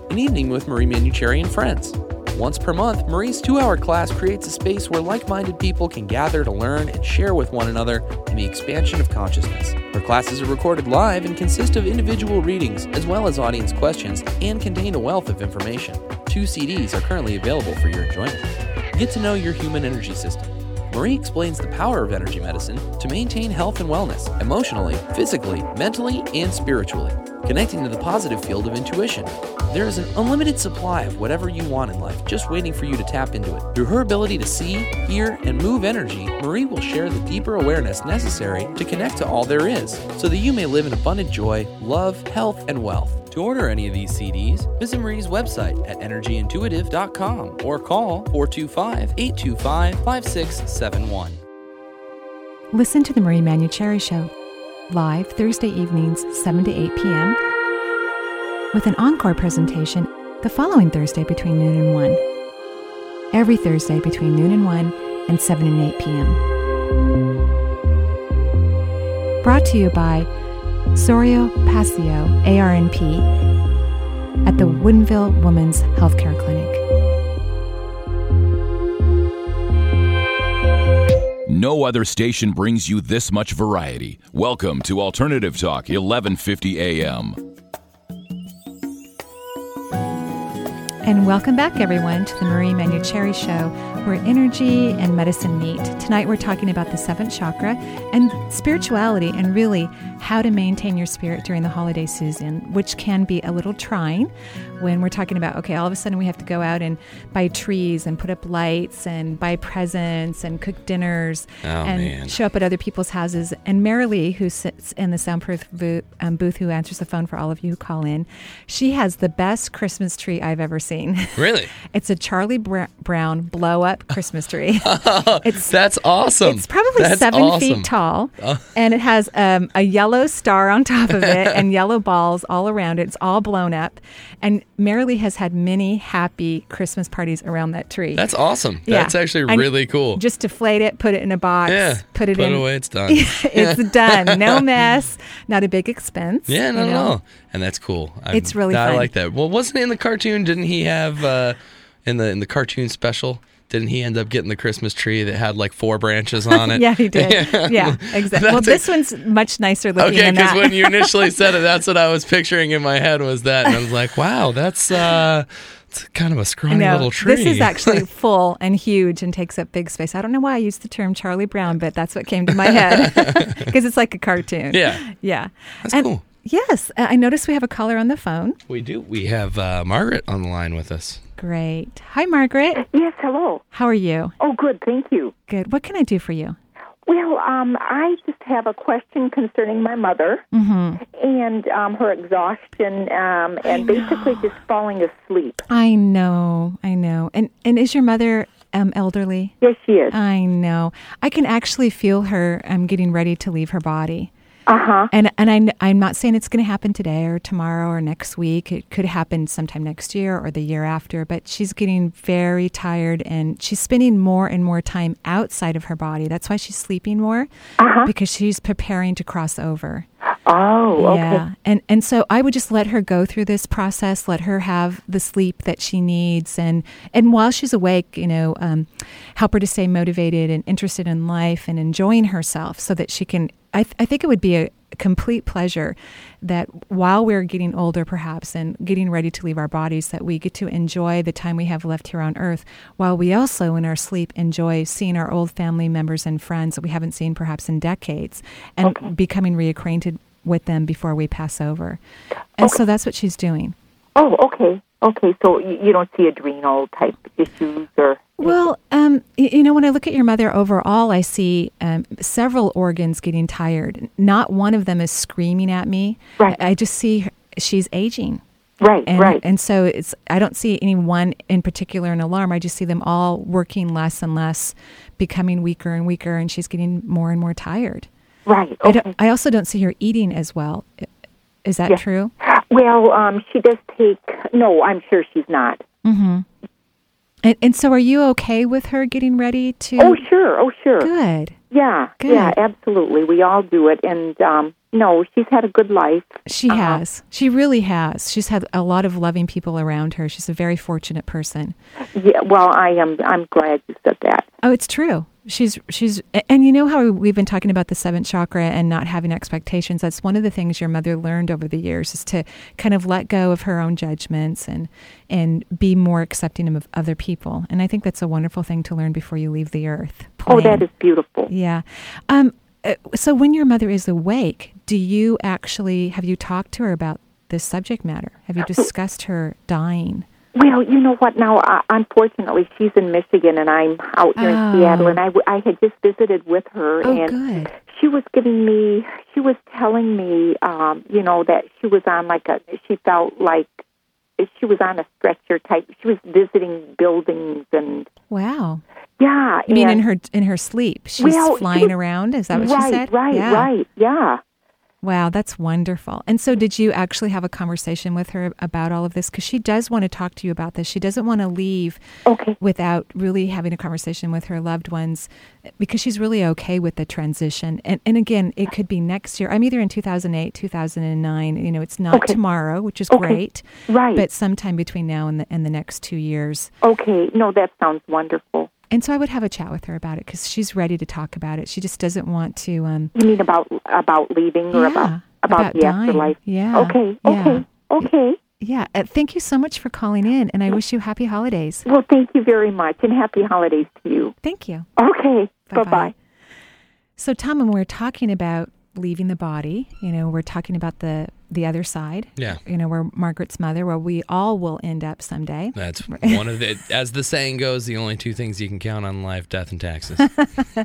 An evening with Marie Manuchehri and friends. Once per month, Marie's two hour class creates a space where like minded people can gather to learn and share with one another in the expansion of consciousness. Her classes are recorded live and consist of individual readings as well as audience questions and contain a wealth of information. Two CDs are currently available for your enjoyment. Get to know your human energy system. Marie explains the power of energy medicine to maintain health and wellness emotionally, physically, mentally, and spiritually, connecting to the positive field of intuition. There is an unlimited supply of whatever you want in life just waiting for you to tap into it. Through her ability to see, hear, and move energy, Marie will share the deeper awareness necessary to connect to all there is so that you may live in abundant joy, love, health, and wealth. To order any of these CDs, visit Marie's website at energyintuitive.com or call 425 825 5671. Listen to the Marie Manuchehri Show, live Thursday evenings, 7 to 8 p.m., with an encore presentation the following Thursday between noon and 1. Every Thursday between noon and 1 and 7 and 8 p.m. Brought to you by Sorio Passio, ARNP, at the Woodinville Women's Healthcare Clinic. No other station brings you this much variety. Welcome to Alternative Talk, 1150 AM. And welcome back, everyone, to the Marie Manuchehri Show, where energy and medicine meet. Tonight, we're talking about the seventh chakra and spirituality, and really how to maintain your spirit during the holiday season, which can be a little trying when we're talking about, okay, all of a sudden we have to go out and buy trees and put up lights and buy presents and cook dinners Oh, and man. show up at other people's houses. And Marilee, who sits in the soundproof booth, um, booth, who answers the phone for all of you who call in, she has the best Christmas tree I've ever seen. Really? it's a Charlie Br- Brown blow up Christmas tree. it's that's awesome. It's probably That's seven awesome. feet tall, Oh. and it has um, a yellow star on top of it and yellow balls all around it. It's all blown up, and Marilee has had many happy Christmas parties around that tree. That's awesome. Yeah. That's actually And really cool. Just deflate it, put it in a box, Yeah, put it put in. it away, it's done. it's done. No mess. Not a big expense. Yeah, you not at all. And that's cool. I- It's really I fun. like that. Well, wasn't it in the cartoon? Didn't he have uh, in the in the cartoon special? Didn't he end up getting the Christmas tree that had like four branches on it? yeah, he did. yeah, exactly. Well, a- this one's much nicer looking Okay, because when you initially said it, that's what I was picturing in my head was that, and I was like, "Wow, that's uh, it's kind of a scrawny No, little tree." This is actually full and huge and takes up big space. I don't know why I used the term Charlie Brown, but that's what came to my head because it's like a cartoon. Yeah. Yeah. That's And cool. Yes. I noticed we have a caller on the phone. we do. We have uh, Margaret on the line with us. Great. Hi, Margaret. Yes, hello. How are you? Oh, good, thank you. Good. What can I do for you? Well, um, I just have a question concerning my mother Mm-hmm. and um, her exhaustion um, and basically just falling asleep. I know. I know. And and is your mother um, elderly? Yes, she is. I know. I can actually feel her um, getting ready to leave her body. Uh huh. And and I, kn- I'm not saying it's going to happen today or tomorrow or next week. It could happen sometime next year or the year after. But she's getting very tired and she's spending more and more time outside of her body. That's why she's sleeping more Uh-huh. because she's preparing to cross over. Oh, okay. Yeah, and and so I would just let her go through this process, let her have the sleep that she needs, and and while she's awake, you know, um, help her to stay motivated and interested in life and enjoying herself, so that she can. I th- I think it would be a complete pleasure that while we're getting older, perhaps, and getting ready to leave our bodies, that we get to enjoy the time we have left here on Earth, while we also, in our sleep, enjoy seeing our old family members and friends that we haven't seen perhaps in decades, and becoming reacquainted with them before we pass over. And so that's what she's doing. Oh, okay. Okay, so you, don't see adrenal type issues or. Well, um, you know, when I look at your mother overall, I see um, several organs getting tired. Not one of them is screaming at me. Right. I just see her, she's aging. Right, and, right. And so it's I don't see any one in particular an alarm. I just see them all working less and less, becoming weaker and weaker, and she's getting more and more tired. Right. I, Okay. don't, I also don't see her eating as well. Is that Yeah. true? Well, um, she does take. No, I'm sure she's not. Mm-hmm. And, and so, are you okay with her getting ready to? Oh, sure. Oh, sure. Good. Yeah. Good. Yeah. Absolutely. We all do it, and um, no, she's had a good life. She has. She really has. She's had a lot of loving people around her. She's a very fortunate person. Yeah. Well, I am. I'm glad you said that. Oh, it's true. She's she's and you know how we've been talking about the seventh chakra and not having expectations. That's one of the things your mother learned over the years is to kind of let go of her own judgments and and be more accepting of other people. And I think that's a wonderful thing to learn before you leave the earth. Oh, that is beautiful. Yeah. Um. uh, So when your mother is awake, do you actually have you talked to her about this subject matter? Have you discussed her dying? Well, you know what? Now, uh, unfortunately, she's in Michigan, and I'm out here Oh. in Seattle, and I, w- I had just visited with her, Oh, and good. she was giving me, she was telling me, um, you know, that she was on like a, she felt like she was on a stretcher type. She was visiting buildings, and Wow. yeah, You mean in her in her sleep? She's Well, she flying was- around. Is that what right, she said? Right, yeah. right, yeah. Wow, that's wonderful. And so, did you actually have a conversation with her about all of this? Because she does want to talk to you about this. She doesn't want to leave okay. without really having a conversation with her loved ones because she's really okay with the transition. And, and again, it could be next year. I'm either in 2008, 2009. You know, it's not Okay. tomorrow, which is Okay. great, Right. but sometime between now and the, and the next two years. Okay. No, that sounds wonderful. And so I would have a chat with her about it because she's ready to talk about it. She just doesn't want to. Um, You mean about about leaving or Yeah, about about, about the dying. afterlife? Yeah, Okay. yeah. Okay. Okay. yeah. Uh, thank you so much for calling in, and I wish you happy holidays. Well, thank you very much, and happy holidays to you. Thank you. Okay. Bye bye. So, Tom, when we're talking about leaving the body, you know, we're talking about the the other side. Yeah. You know, where Margaret's mother, where we all will end up someday. That's one of the, as the saying goes, the only two things you can count on life: death and taxes.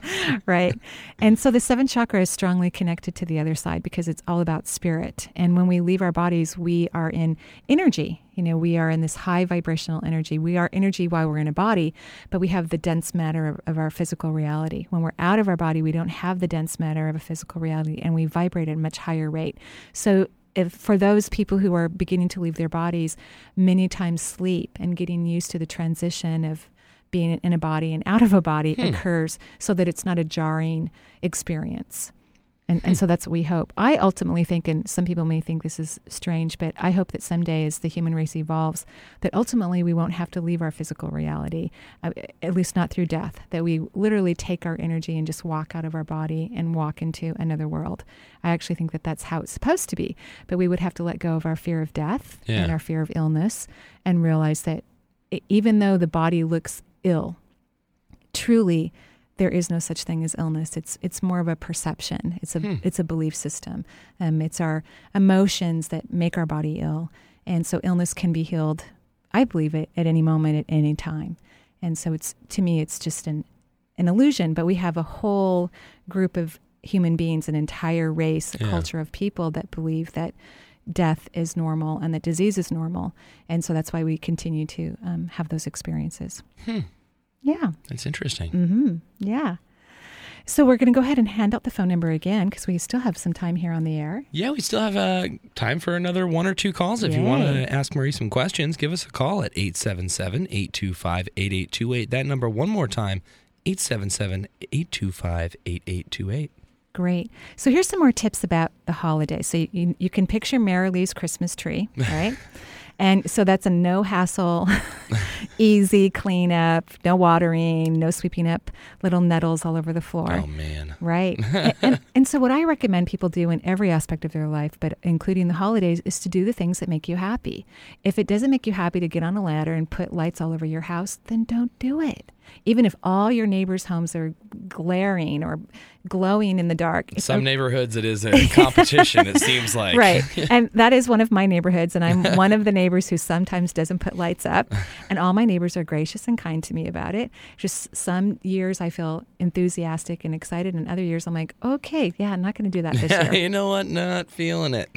right. And so the seventh chakra is strongly connected to the other side because it's all about spirit. And when we leave our bodies, we are in energy. You know, we are in this high vibrational energy. We are energy while we're in a body, but we have the dense matter of, of our physical reality. When we're out of our body, we don't have the dense matter of a physical reality and we vibrate at a much higher rate. So if for those people who are beginning to leave their bodies, many times sleep and getting used to the transition of being in a body and out of a body Hmm. occurs so that it's not a jarring experience. And, and so that's what we hope. I ultimately think, and some people may think this is strange, but I hope that someday as the human race evolves, that ultimately we won't have to leave our physical reality, uh, at least not through death, that we literally take our energy and just walk out of our body and walk into another world. I actually think that that's how it's supposed to be. But we would have to let go of our fear of death Yeah. and our fear of illness and realize that even though the body looks ill, truly there is no such thing as illness. It's it's more of a perception. It's a Hmm. it's a belief system. Um, it's our emotions that make our body ill, and so illness can be healed. I believe it at any moment, at any time, and so it's to me, it's just an an illusion. But we have a whole group of human beings, an entire race, a Yeah. culture of people that believe that death is normal and that disease is normal, and so that's why we continue to um, have those experiences. Hmm. Yeah. That's interesting. Mm-hmm. Yeah. So we're going to go ahead and hand out the phone number again because we still have some time here on the air. Yeah, we still have uh, time for another one or two calls. If you want to ask Marie some questions, give us a call at 877 825 8828. That number, one more time 877 825 8828. Great. So here's some more tips about the holiday. So you, you, you can picture Marilee's Christmas tree, right? and so that's a no hassle, easy cleanup, no watering, no sweeping up little nettles all over the floor. Oh, man. Right. and, and, and so, what I recommend people do in every aspect of their life, but including the holidays, is to do the things that make you happy. If it doesn't make you happy to get on a ladder and put lights all over your house, then don't do it. Even if all your neighbors' homes are glaring or glowing in the dark. it's Some neighborhoods, it is a competition, it seems like. Right. and that is one of my neighborhoods. And I'm one of the neighbors who sometimes doesn't put lights up. And all my neighbors are gracious and kind to me about it. Just some years I feel enthusiastic and excited. And other years I'm like, okay, yeah, I'm not going to do that this Yeah, year. you know what? Not feeling it.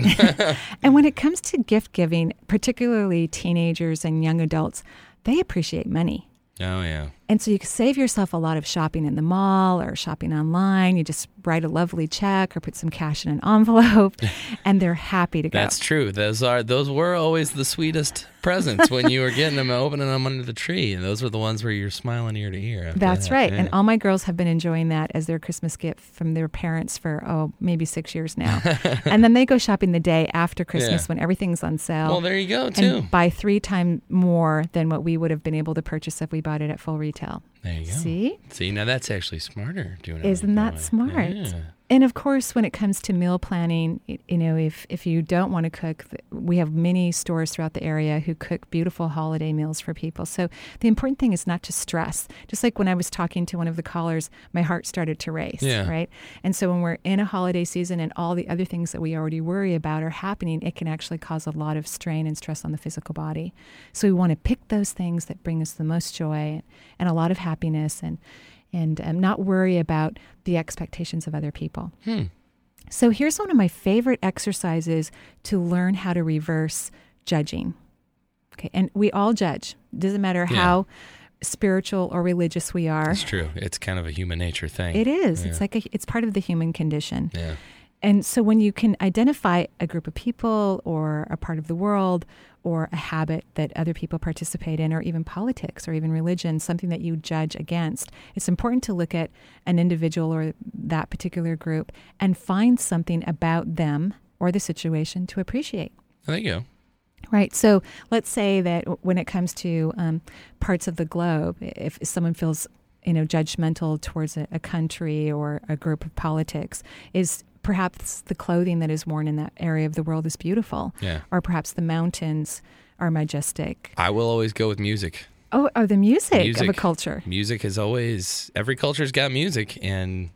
And when it comes to gift giving, particularly teenagers and young adults, they appreciate money. oh, yeah. And so you can save yourself a lot of shopping in the mall or shopping online. You just write a lovely check or put some cash in an envelope, and they're happy to go. That's true. Those are those were always the sweetest presents when you were getting them, opening them under the tree, and those were the ones where you're smiling ear to ear. That's that, right. yeah. And all my girls have been enjoying that as their Christmas gift from their parents for, oh, maybe six years now. and then they go shopping the day after Christmas Yeah. when everything's on sale. Well, there you go, and too. buy three times more than what we would have been able to purchase if we bought it at full retail. There you go. See? See, now that's actually smarter doing it. Isn't that smart? Yeah. And of course, when it comes to meal planning, you know, if if you don't want to cook, we have many stores throughout the area who cook beautiful holiday meals for people. So the important thing is not to stress. Just like when I was talking to one of the callers, my heart started to race, Yeah. right? And so when we're in a holiday season and all the other things that we already worry about are happening, it can actually cause a lot of strain and stress on the physical body. So we want to pick those things that bring us the most joy and a lot of happiness and and um, not worry about the expectations of other people. Hmm. So here's one of my favorite exercises to learn how to reverse judging. Okay, and we all judge. Doesn't matter Yeah. how spiritual or religious we are. It's true. It's kind of a human nature thing. It is. Yeah. It's like a, it's part of the human condition. Yeah. And so when you can identify a group of people or a part of the world or a habit that other people participate in or even politics or even religion something that you judge against it's important to look at an individual or that particular group and find something about them or the situation to appreciate There you go. Right. So let's say that when it comes to um, parts of the globe, if someone feels you know judgmental towards a, a country or a group of politics, is perhaps the clothing that is worn in that area of the world is beautiful, Yeah. or perhaps the mountains are majestic. I will always go with music. Oh, oh the music, of a Music. culture. Music is always every culture's got music, and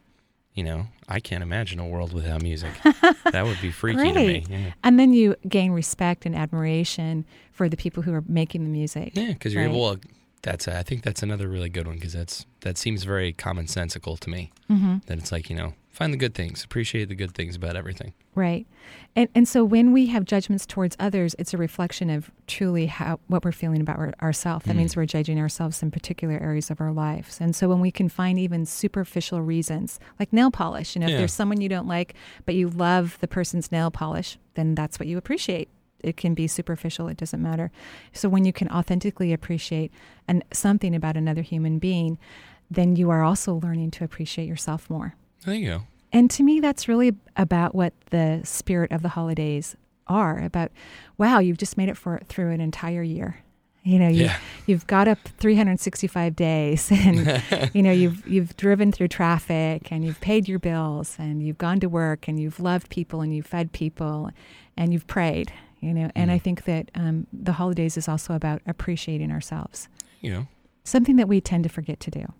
you know I can't imagine a world without music. that would be freaky to me. Yeah, And then you gain respect and admiration for the people who are making the music. yeah, because you're right? well. That's I think that's another really good one because that's that seems very commonsensical to me. Mhm. That it's like you know find the good things, appreciate the good things about everything. Right. And and so when we have judgments towards others, it's a reflection of truly how what we're feeling about our, ourselves. That Mm. means we're judging ourselves in particular areas of our lives. And so when we can find even superficial reasons, like nail polish, you know, if there's someone you don't like, but you love the person's nail polish, then that's what you appreciate. It can be superficial, it doesn't matter. So when you can authentically appreciate an, something about another human being, then you are also learning to appreciate yourself more. There you go. And to me, that's really about what the spirit of the holidays are about. Wow, you've just made it for through an entire year. You know, you, Yeah. you've got up 365 days, and you know you've you've driven through traffic, and you've paid your bills, and you've gone to work, and you've loved people, and you've fed people, and you've prayed. You know, and I think that um, the holidays is also about appreciating ourselves, You know, something that we tend to forget to do.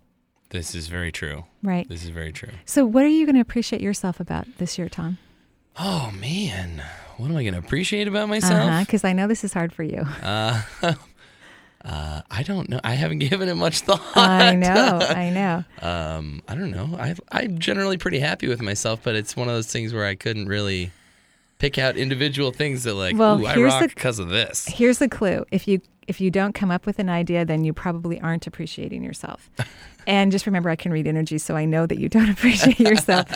This is very true. Right. This is very true. So, what are you going to appreciate yourself about this year, Tom? Oh man, what am I going to appreciate about myself? Because I know this is hard for you. Uh, uh, I don't know. I haven't given it much thought. I know, I know. Um, I don't know. I I'm generally pretty happy with myself, but it's one of those things where I couldn't really pick out individual things that like, Well, ooh, I rock because of this. Here's the clue: if you if you don't come up with an idea, then you probably aren't appreciating yourself. And just remember, I can read energy, so I know that you don't appreciate yourself.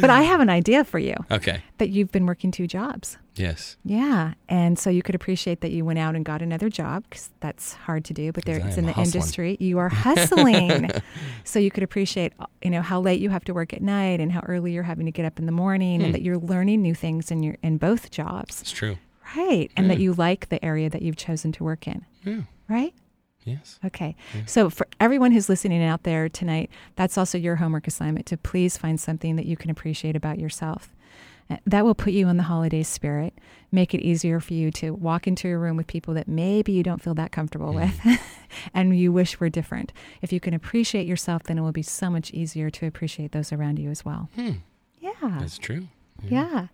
but I have an idea for you. Okay. That you've been working two jobs. Yes. Yeah, and so you could appreciate that you went out and got another job because that's hard to do. But there, it's in the hustling. industry. You are hustling, so you could appreciate, you know, how late you have to work at night and how early you're having to get up in the morning, Hmm. and that you're learning new things in your in both jobs. It's true. Right, and that you like the area that you've chosen to work in. Yeah. Right. Yes. Okay. So for everyone who's listening out there tonight, that's also your homework assignment to please find something that you can appreciate about yourself. Uh, That will put you in the holiday spirit, make it easier for you to walk into a room with people that maybe you don't feel that comfortable with and you wish were different. If you can appreciate yourself, then it will be so much easier to appreciate those around you as well. Hmm. Yeah. That's true. Yeah.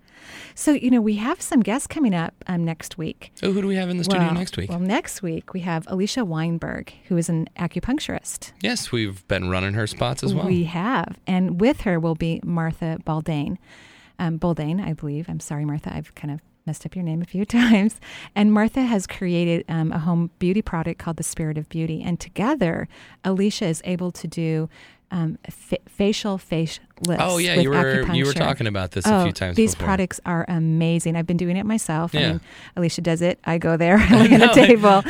So, you know, we have some guests coming up um, next week. Oh, who do we have in the studio Well- next week? Well, next week we have Alicia Weinberg, who is an acupuncturist. Yes, we've been running her spots as well. We have. And with her will be Martha Baldane. Um, Baldane, I believe. I'm sorry, Martha. I've kind of messed up your name a few times. And Martha has created um, a home beauty product called the Spirit of Beauty. And together, Alicia is able to do um, fa- facial face lifts. Oh, yeah, you were- you were talking about this a Oh, few times These before. products are amazing. I've been doing it myself. I Yeah. mean, Alicia does it. I go there, I lay on the know. table,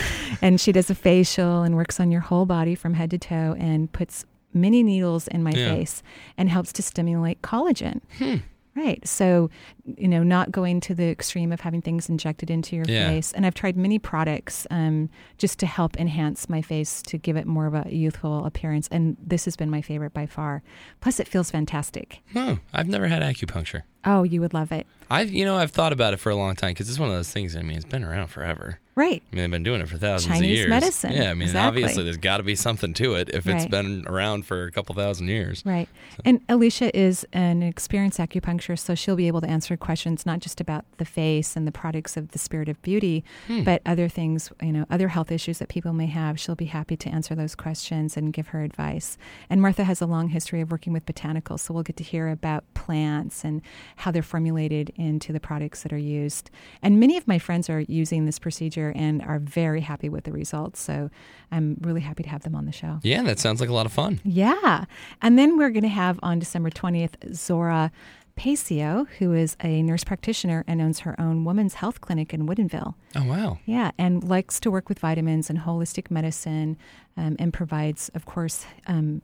and she does a facial and works on your whole body from head to toe and puts mini needles in my Yeah. face and helps to stimulate collagen. Hmm. Right. So, you know, not going to the extreme of having things injected into your Yeah. face. And I've tried many products um, just to help enhance my face to give it more of a youthful appearance. And this has been my favorite by far. Plus, it feels fantastic. Oh, I've never had acupuncture. Oh, you would love it. I've, you know, I've thought about it for a long time because it's one of those things. I mean, it's been around forever. Right. I mean, they've been doing it for thousands of Chinese years. medicine. Yeah, I mean, Exactly. obviously, there's got to be something to it if it's been around for a couple thousand years. Right. And Alicia is an experienced acupuncturist, so she'll be able to answer questions not just about the face and the products of the spirit of beauty, Hmm. but other things, you know, other health issues that people may have. She'll be happy to answer those questions and give her advice. And Martha has a long history of working with botanicals, so we'll get to hear about plants and how they're formulated into the products that are used. And many of my friends are using this procedure and are very happy with the results. So I'm really happy to have them on the show. Yeah, that sounds like a lot of fun. Yeah. And then we're going to have on December 20th Zora Pacio, who is a nurse practitioner and owns her own women's health clinic in Woodinville. Oh, wow. Yeah, and likes to work with vitamins and holistic medicine um, and provides, of course, um,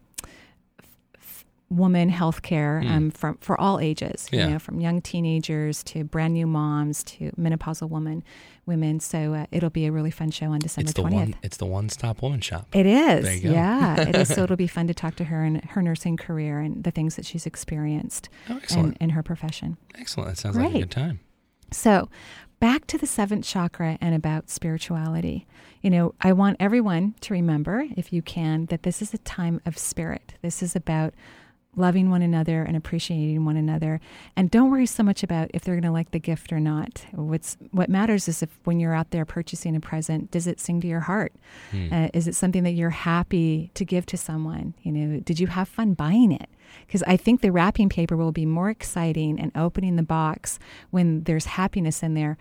woman health care Hmm. um, from, for all ages, Yeah. you know, from young teenagers to brand new moms to menopausal woman, women. So uh, it'll be a really fun show on December It's the 20th. one. It's the one-stop woman shop. It is. There you go. Yeah, it is. So it'll be fun to talk to her and her nursing career and the things that she's experienced Oh, in, in her profession. Excellent. That sounds like a good time. So, back to the seventh chakra and about spirituality. You know, I want everyone to remember, if you can, that this is a time of spirit. This is about loving one another and appreciating one another. And don't worry so much about if they're going to like the gift or not. What's what matters is if when you're out there purchasing a present, does it sing to your heart? Hmm. Uh, is it something that you're happy to give to someone? You know, did you have fun buying it? Because I think the wrapping paper will be more exciting and opening the box when there's happiness in there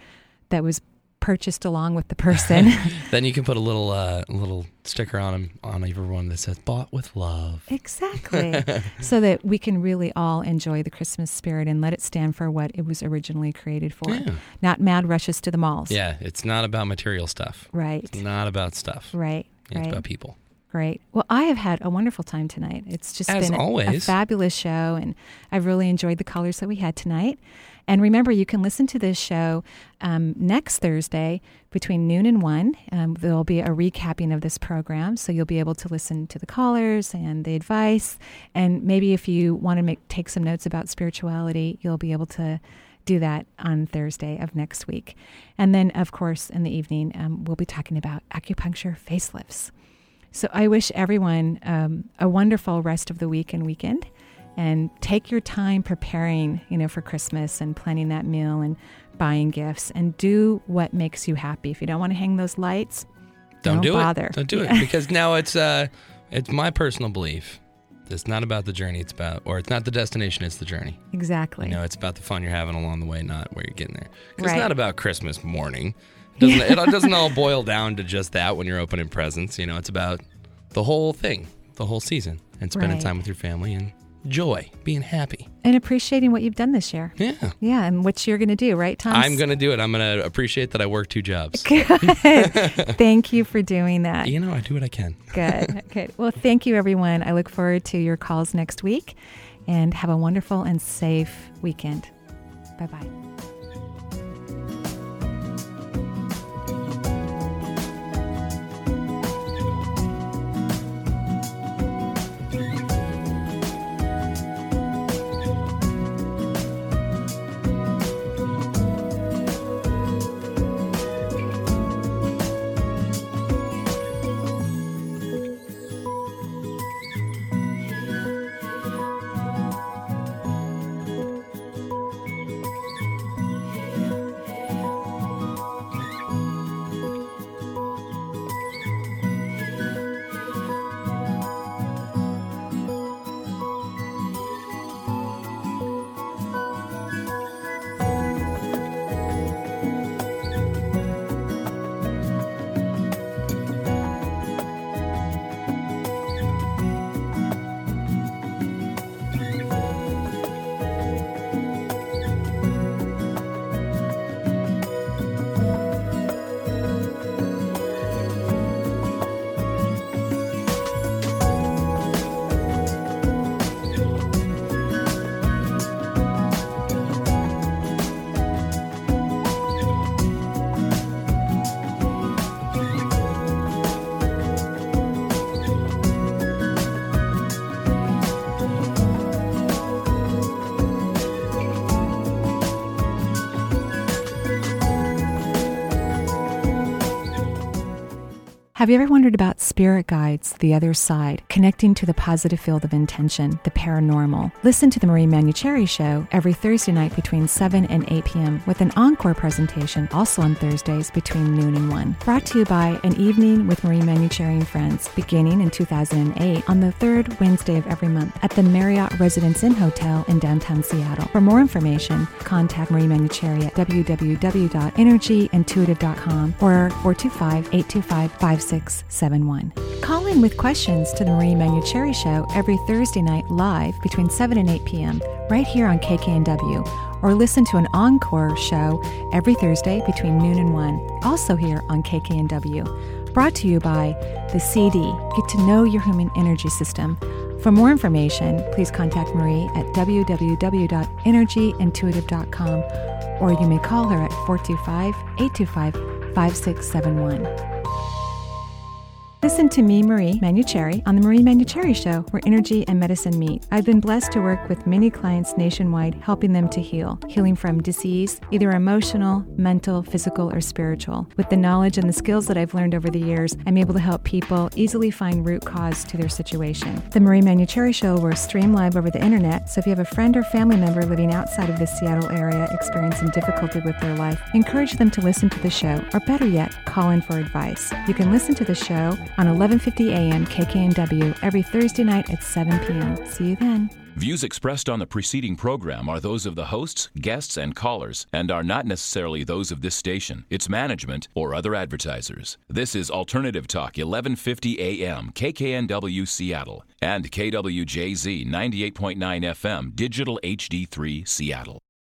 that was purchased along with the person. Then you can put a little uh, little sticker on them on every one that says "Bought with love." Exactly. so that we can really all enjoy the Christmas spirit and let it stand for what it was originally created for. Yeah. Not mad rushes to the malls. Yeah, it's not about material stuff. Right. It's not about stuff. Right. Yeah, right. It's about people. Great. Well, I have had a wonderful time tonight. It's just As been a- a, fabulous show, and I've really enjoyed the colors that we had tonight. And remember, you can listen to this show um, next Thursday between noon and one. Um, there'll be a recapping of this program, so you'll be able to listen to the callers and the advice. And maybe if you want to make take some notes about spirituality, you'll be able to do that on Thursday of next week. And then, of course, in the evening, um, we'll be talking about acupuncture facelifts. So I wish everyone um, a wonderful rest of the week and weekend, and take your time preparing, you know, for Christmas and planning that meal and buying gifts, and do what makes you happy. If you don't want to hang those lights, Don't, do bother. it. Don't do Yeah. it because now it's uh, it's my personal belief. It's not about the journey. It's about, or it's not the destination. It's the journey. Exactly. You know, it's about the fun you're having along the way, not where you're getting there. Right. It's not about Christmas morning. It doesn't, it doesn't all boil down to just that when you're opening presents. You know, it's about the whole thing, the whole season, and spending Right. time with your family and joy, being happy. and appreciating what you've done this year. Yeah. Yeah, and what you're going to do, right, Tom? I'm going to do it. I'm going to appreciate that I work two jobs. Good. Thank you for doing that. You know, I do what I can. Good. Good. Well, thank you, everyone. I look forward to your calls next week and have a wonderful and safe weekend. Bye bye. Have you ever wondered about spirit guides, the other side, connecting to the positive field of intention, the paranormal? Listen to the Marie Manuchehri Show every Thursday night between 7 and 8 p.m. with an encore presentation also on Thursdays between noon and 1. Brought to you by An Evening with Marie Manuchehri and Friends, beginning in 2008 on the third Wednesday of every month at the Marriott Residence Inn Hotel in downtown Seattle. For more information, contact Marie Manuchehri at www.energyintuitive.com or 425 825 5671. Call in with questions to the Marie Manuchehri Show every Thursday night live between 7 and 8 p.m. right here on KKNW, or listen to an encore show every Thursday between noon and 1, also here on KKNW. Brought to you by the CD, Get to Know Your Human Energy System. For more information, please contact Marie at www.energyintuitive.com or you may call her at 425 825 5671. Listen to me, Marie Manuchehri, on the Marie Manuchehri Show, where energy and medicine meet. I've been blessed to work with many clients nationwide, helping them to heal, healing from disease, either emotional, mental, physical, or spiritual. With the knowledge and the skills that I've learned over the years, I'm able to help people easily find root cause to their situation. The Marie Manuchehri Show will stream live over the internet, so if you have a friend or family member living outside of the Seattle area experiencing difficulty with their life, encourage them to listen to the show, or better yet, call in for advice. You can listen to the show on 11:50 a.m. KKNW every Thursday night at 7 p.m. See you then. Views expressed on the preceding program are those of the hosts, guests, and callers, and are not necessarily those of this station, its management, or other advertisers. This is Alternative Talk, 1150 AM, KKNW Seattle, and KWJZ 98.9 FM, Digital HD3 Seattle.